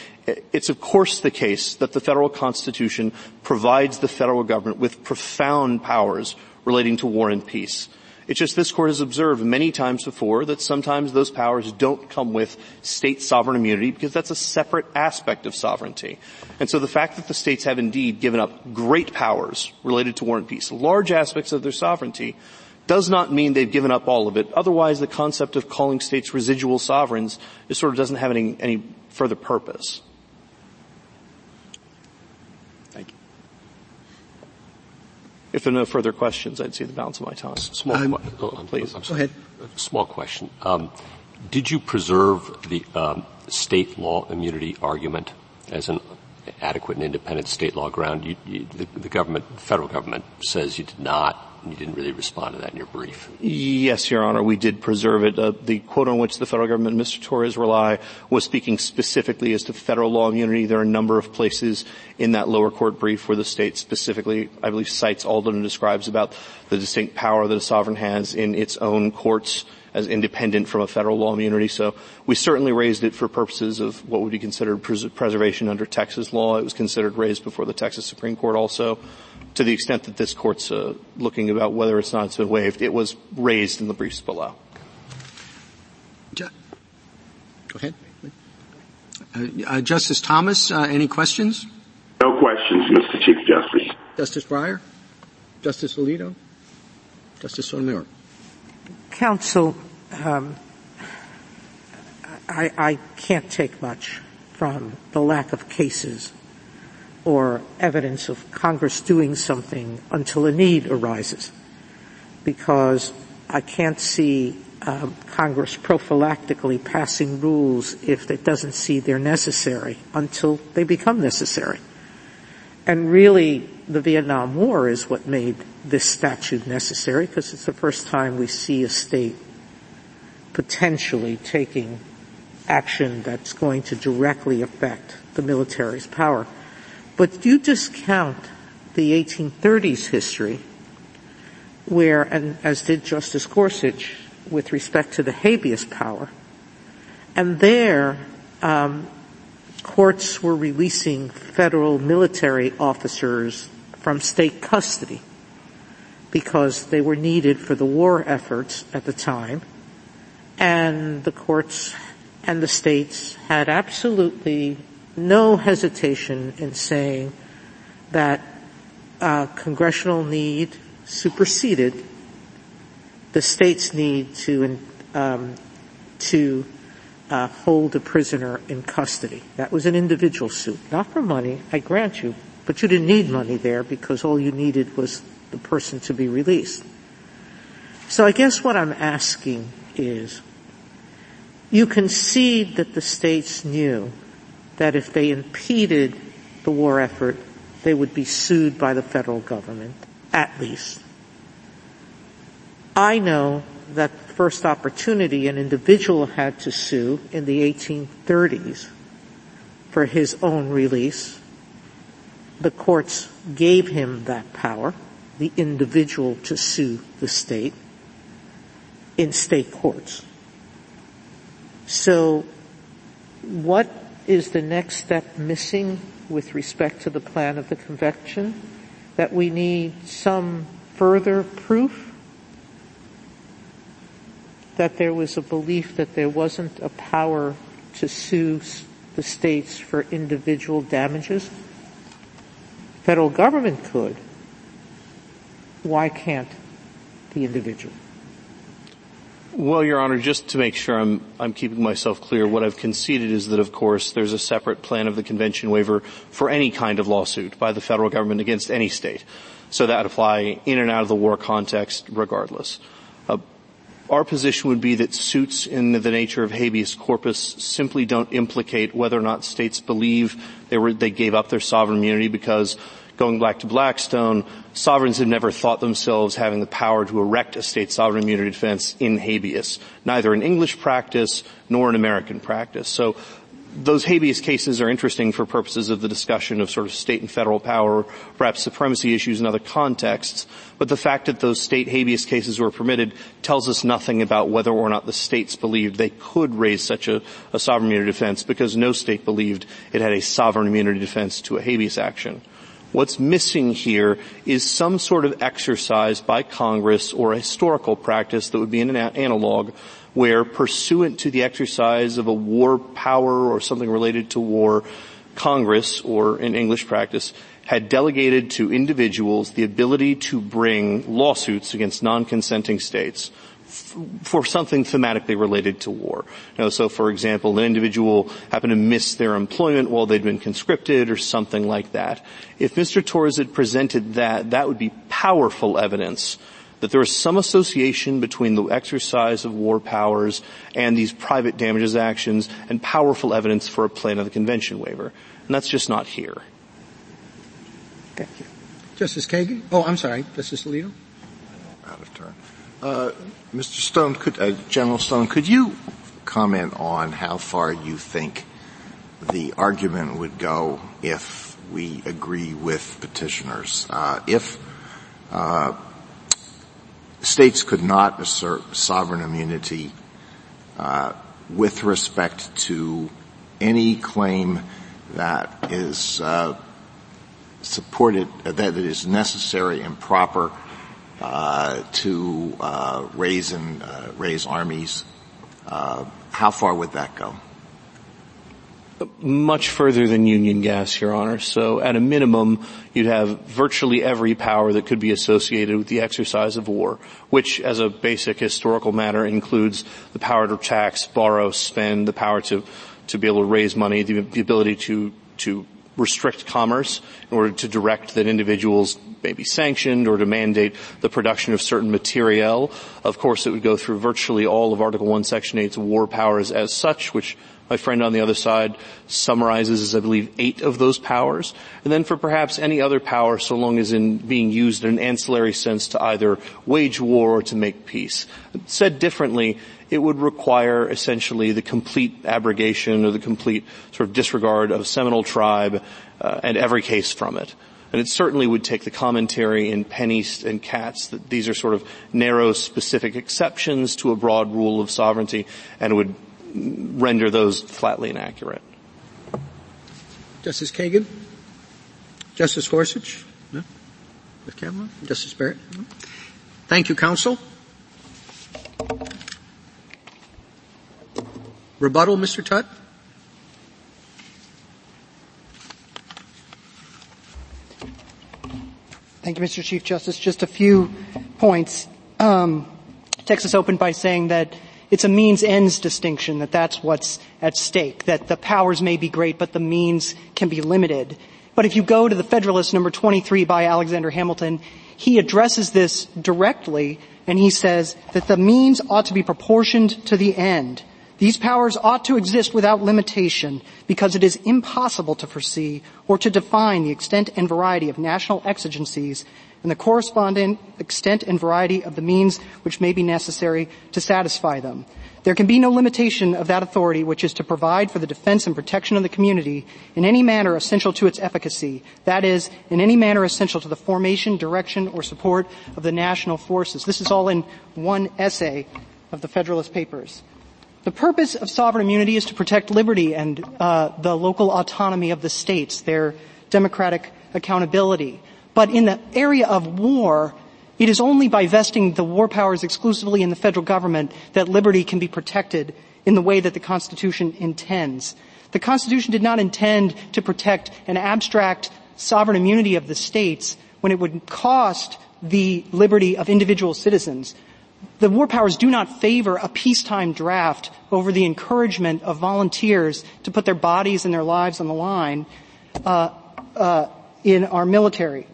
it's of course the case that the federal constitution provides the federal government with profound powers relating to war and peace. It's just this court has observed many times before that sometimes those powers don't come with state sovereign immunity because that's a separate aspect of sovereignty. And so the fact that the states have indeed given up great powers related to war and peace, large aspects of their sovereignty, does not mean they've given up all of it. Otherwise, the concept of calling states residual sovereigns just sort of doesn't have any, any further purpose. Thank you. If there are no further questions, I'd see the balance of my time. Small, Um, que- oh, I'm- please. I'm Go ahead. Small question. Um, did you preserve the um, state law immunity argument as an adequate and independent state law ground? You, you, the, the government, federal government, says you did not. You didn't really respond to that in your brief. Yes, Your Honor, we did preserve it. Uh, the quote on which the federal government Mr. Torres rely was speaking specifically as to federal law immunity. There are a number of places in that lower court brief where the state specifically, I believe, cites Alden and describes about the distinct power that a sovereign has in its own courts as independent from a federal law immunity. So we certainly raised it for purposes of what would be considered pres- preservation under Texas law. It was considered raised before the Texas Supreme Court also. To the extent that this court's uh, looking about whether it's not it's been waived, it was raised in the briefs below. Ju- Go ahead. Uh, uh, Justice Thomas, uh, any questions? No questions, Mr. Chief Justice. Justice Breyer? Justice Alito? Justice Sotomayor? Counsel, um, I, I can't take much from the lack of cases or evidence of Congress doing something until a need arises, because I can't see um, Congress prophylactically passing rules if it doesn't see they're necessary until they become necessary. And really, the Vietnam War is what made this statute necessary because it's the first time we see a state potentially taking action that's going to directly affect the military's power. But you discount the 1830s history where, and as did Justice Gorsuch with respect to the habeas power, and there, um, courts were releasing federal military officers from state custody because they were needed for the war efforts at the time, and the courts and the states had absolutely no hesitation in saying that uh, congressional need superseded the state's need to um, to uh, hold a prisoner in custody. That was an individual suit, not for money, I grant you, but you didn't need money there because all you needed was the person to be released. So I guess what I'm asking is, you concede that the states knew that if they impeded the war effort they would be sued by the federal government, at least. I know that the first opportunity an individual had to sue in the 1830s for his own release. The courts gave him that power, the individual to sue the state in state courts. So what is the next step missing with respect to the plan of the convention? That we need some further proof that there was a belief that there wasn't a power to sue the states for individual damages? Federal government could. Why can't the individual? Well, Your Honor, just to make sure I'm, I'm keeping myself clear, what I've conceded is that, of course, there's a separate plan of the convention waiver for any kind of lawsuit by the federal government against any state. So that would apply in and out of the war context regardless. Uh, our position would be that suits in the nature of habeas corpus simply don't implicate whether or not states believe they were, they gave up their sovereign immunity because going back to Blackstone, sovereigns have never thought themselves having the power to erect a state sovereign immunity defense in habeas, neither in English practice nor in American practice. So those habeas cases are interesting for purposes of the discussion of sort of state and federal power, perhaps supremacy issues in other contexts. But the fact that those state habeas cases were permitted tells us nothing about whether or not the states believed they could raise such a, a sovereign immunity defense because no state believed it had a sovereign immunity defense to a habeas action. What's missing here is some sort of exercise by Congress or a historical practice that would be an analog where pursuant to the exercise of a war power or something related to war, Congress, or in English practice, had delegated to individuals the ability to bring lawsuits against non-consenting states for something thematically related to war. You know, so for example, an individual happened to miss their employment while they'd been conscripted or something like that. If Mr. Torres had presented that, that would be powerful evidence that there was some association between the exercise of war powers and these private damages actions and powerful evidence for a plan of the convention waiver. And that's just not here. Thank you. Justice Kagan? Oh, I'm sorry. Justice Alito? Out of turn. Uh, Mr. Stone, could, uh, General Stone, could you comment on how far you think the argument would go if we agree with petitioners? Uh, if uh, states could not assert sovereign immunity uh, with respect to any claim that is uh, supported, that is necessary and proper uh, to uh, raise and uh, raise armies. how far would that go? Much further than Union gas, Your Honor. So at a minimum, you'd have virtually every power that could be associated with the exercise of war, which as a basic historical matter includes the power to tax, borrow, spend, the power to, to be able to raise money, the, the ability to, to restrict commerce in order to direct that individuals may be sanctioned or to mandate the production of certain materiel. Of course, it would go through virtually all of Article 1, Section 8's war powers as such, which my friend on the other side summarizes as, I believe, eight of those powers. And then for perhaps any other power, so long as in being used in an ancillary sense to either wage war or to make peace. Said differently, it would require essentially the complete abrogation or the complete sort of disregard of Seminole tribe uh, and every case from it. And it certainly would take the commentary in PennEast and Katz that these are sort of narrow specific exceptions to a broad rule of sovereignty and would render those flatly inaccurate. Justice Kagan? Justice Gorsuch? No? Kavanaugh? Justice Barrett? Thank you, counsel. Rebuttal, Mr. Tutt? Thank you, Mr. Chief Justice. Just a few points. Um, Texas opened by saying that it's a means ends distinction, that that's what's at stake, that the powers may be great, but the means can be limited. But if you go to the Federalist number 23 by Alexander Hamilton, he addresses this directly and he says that the means ought to be proportioned to the end These powers ought to exist without limitation because it is impossible to foresee or to define the extent and variety of national exigencies and the corresponding extent and variety of the means which may be necessary to satisfy them. There can be no limitation of that authority which is to provide for the defense and protection of the community in any manner essential to its efficacy. That is, in any manner essential to the formation, direction, or support of the national forces. This is all in one essay of the Federalist Papers. The purpose of sovereign immunity is to protect liberty and uh, the local autonomy of the states, their democratic accountability. But in the area of war, it is only by vesting the war powers exclusively in the federal government that liberty can be protected in the way that the Constitution intends. The Constitution did not intend to protect an abstract sovereign immunity of the states when it would cost the liberty of individual citizens. The war powers do not favor a peacetime draft over the encouragement of volunteers to put their bodies and their lives on the line uh, uh, in our military.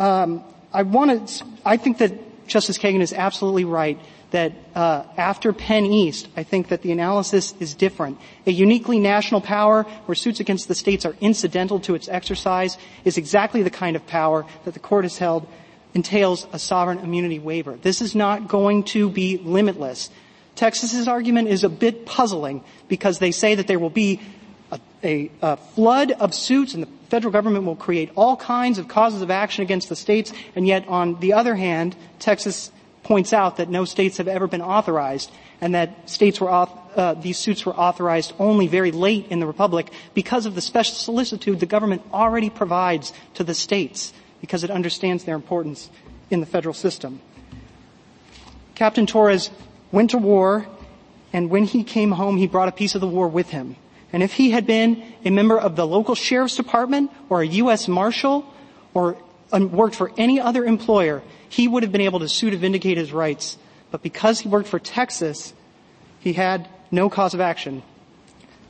Um, I want to. I think that Justice Kagan is absolutely right that uh, after PennEast, I think that the analysis is different. A uniquely national power where suits against the states are incidental to its exercise is exactly the kind of power that the court has held entails a sovereign immunity waiver. This is not going to be limitless. Texas's argument is a bit puzzling because they say that there will be a, a, a flood of suits and the federal government will create all kinds of causes of action against the states, and yet on the other hand, Texas points out that no states have ever been authorized, and that states were uh, these suits were authorized only very late in the republic because of the special solicitude the government already provides to the states because it understands their importance in the federal system. Captain Torres went to war, and when he came home, he brought a piece of the war with him. And if he had been a member of the local sheriff's department or a U.S. marshal or worked for any other employer, he would have been able to sue to vindicate his rights. But because he worked for Texas, he had no cause of action.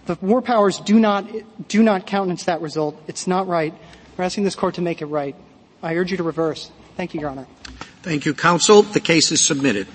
The war powers do not, do not countenance that result. It's not right. We're asking this court to make it right. I urge you to reverse. Thank you, Your Honor. Thank you, counsel. The case is submitted.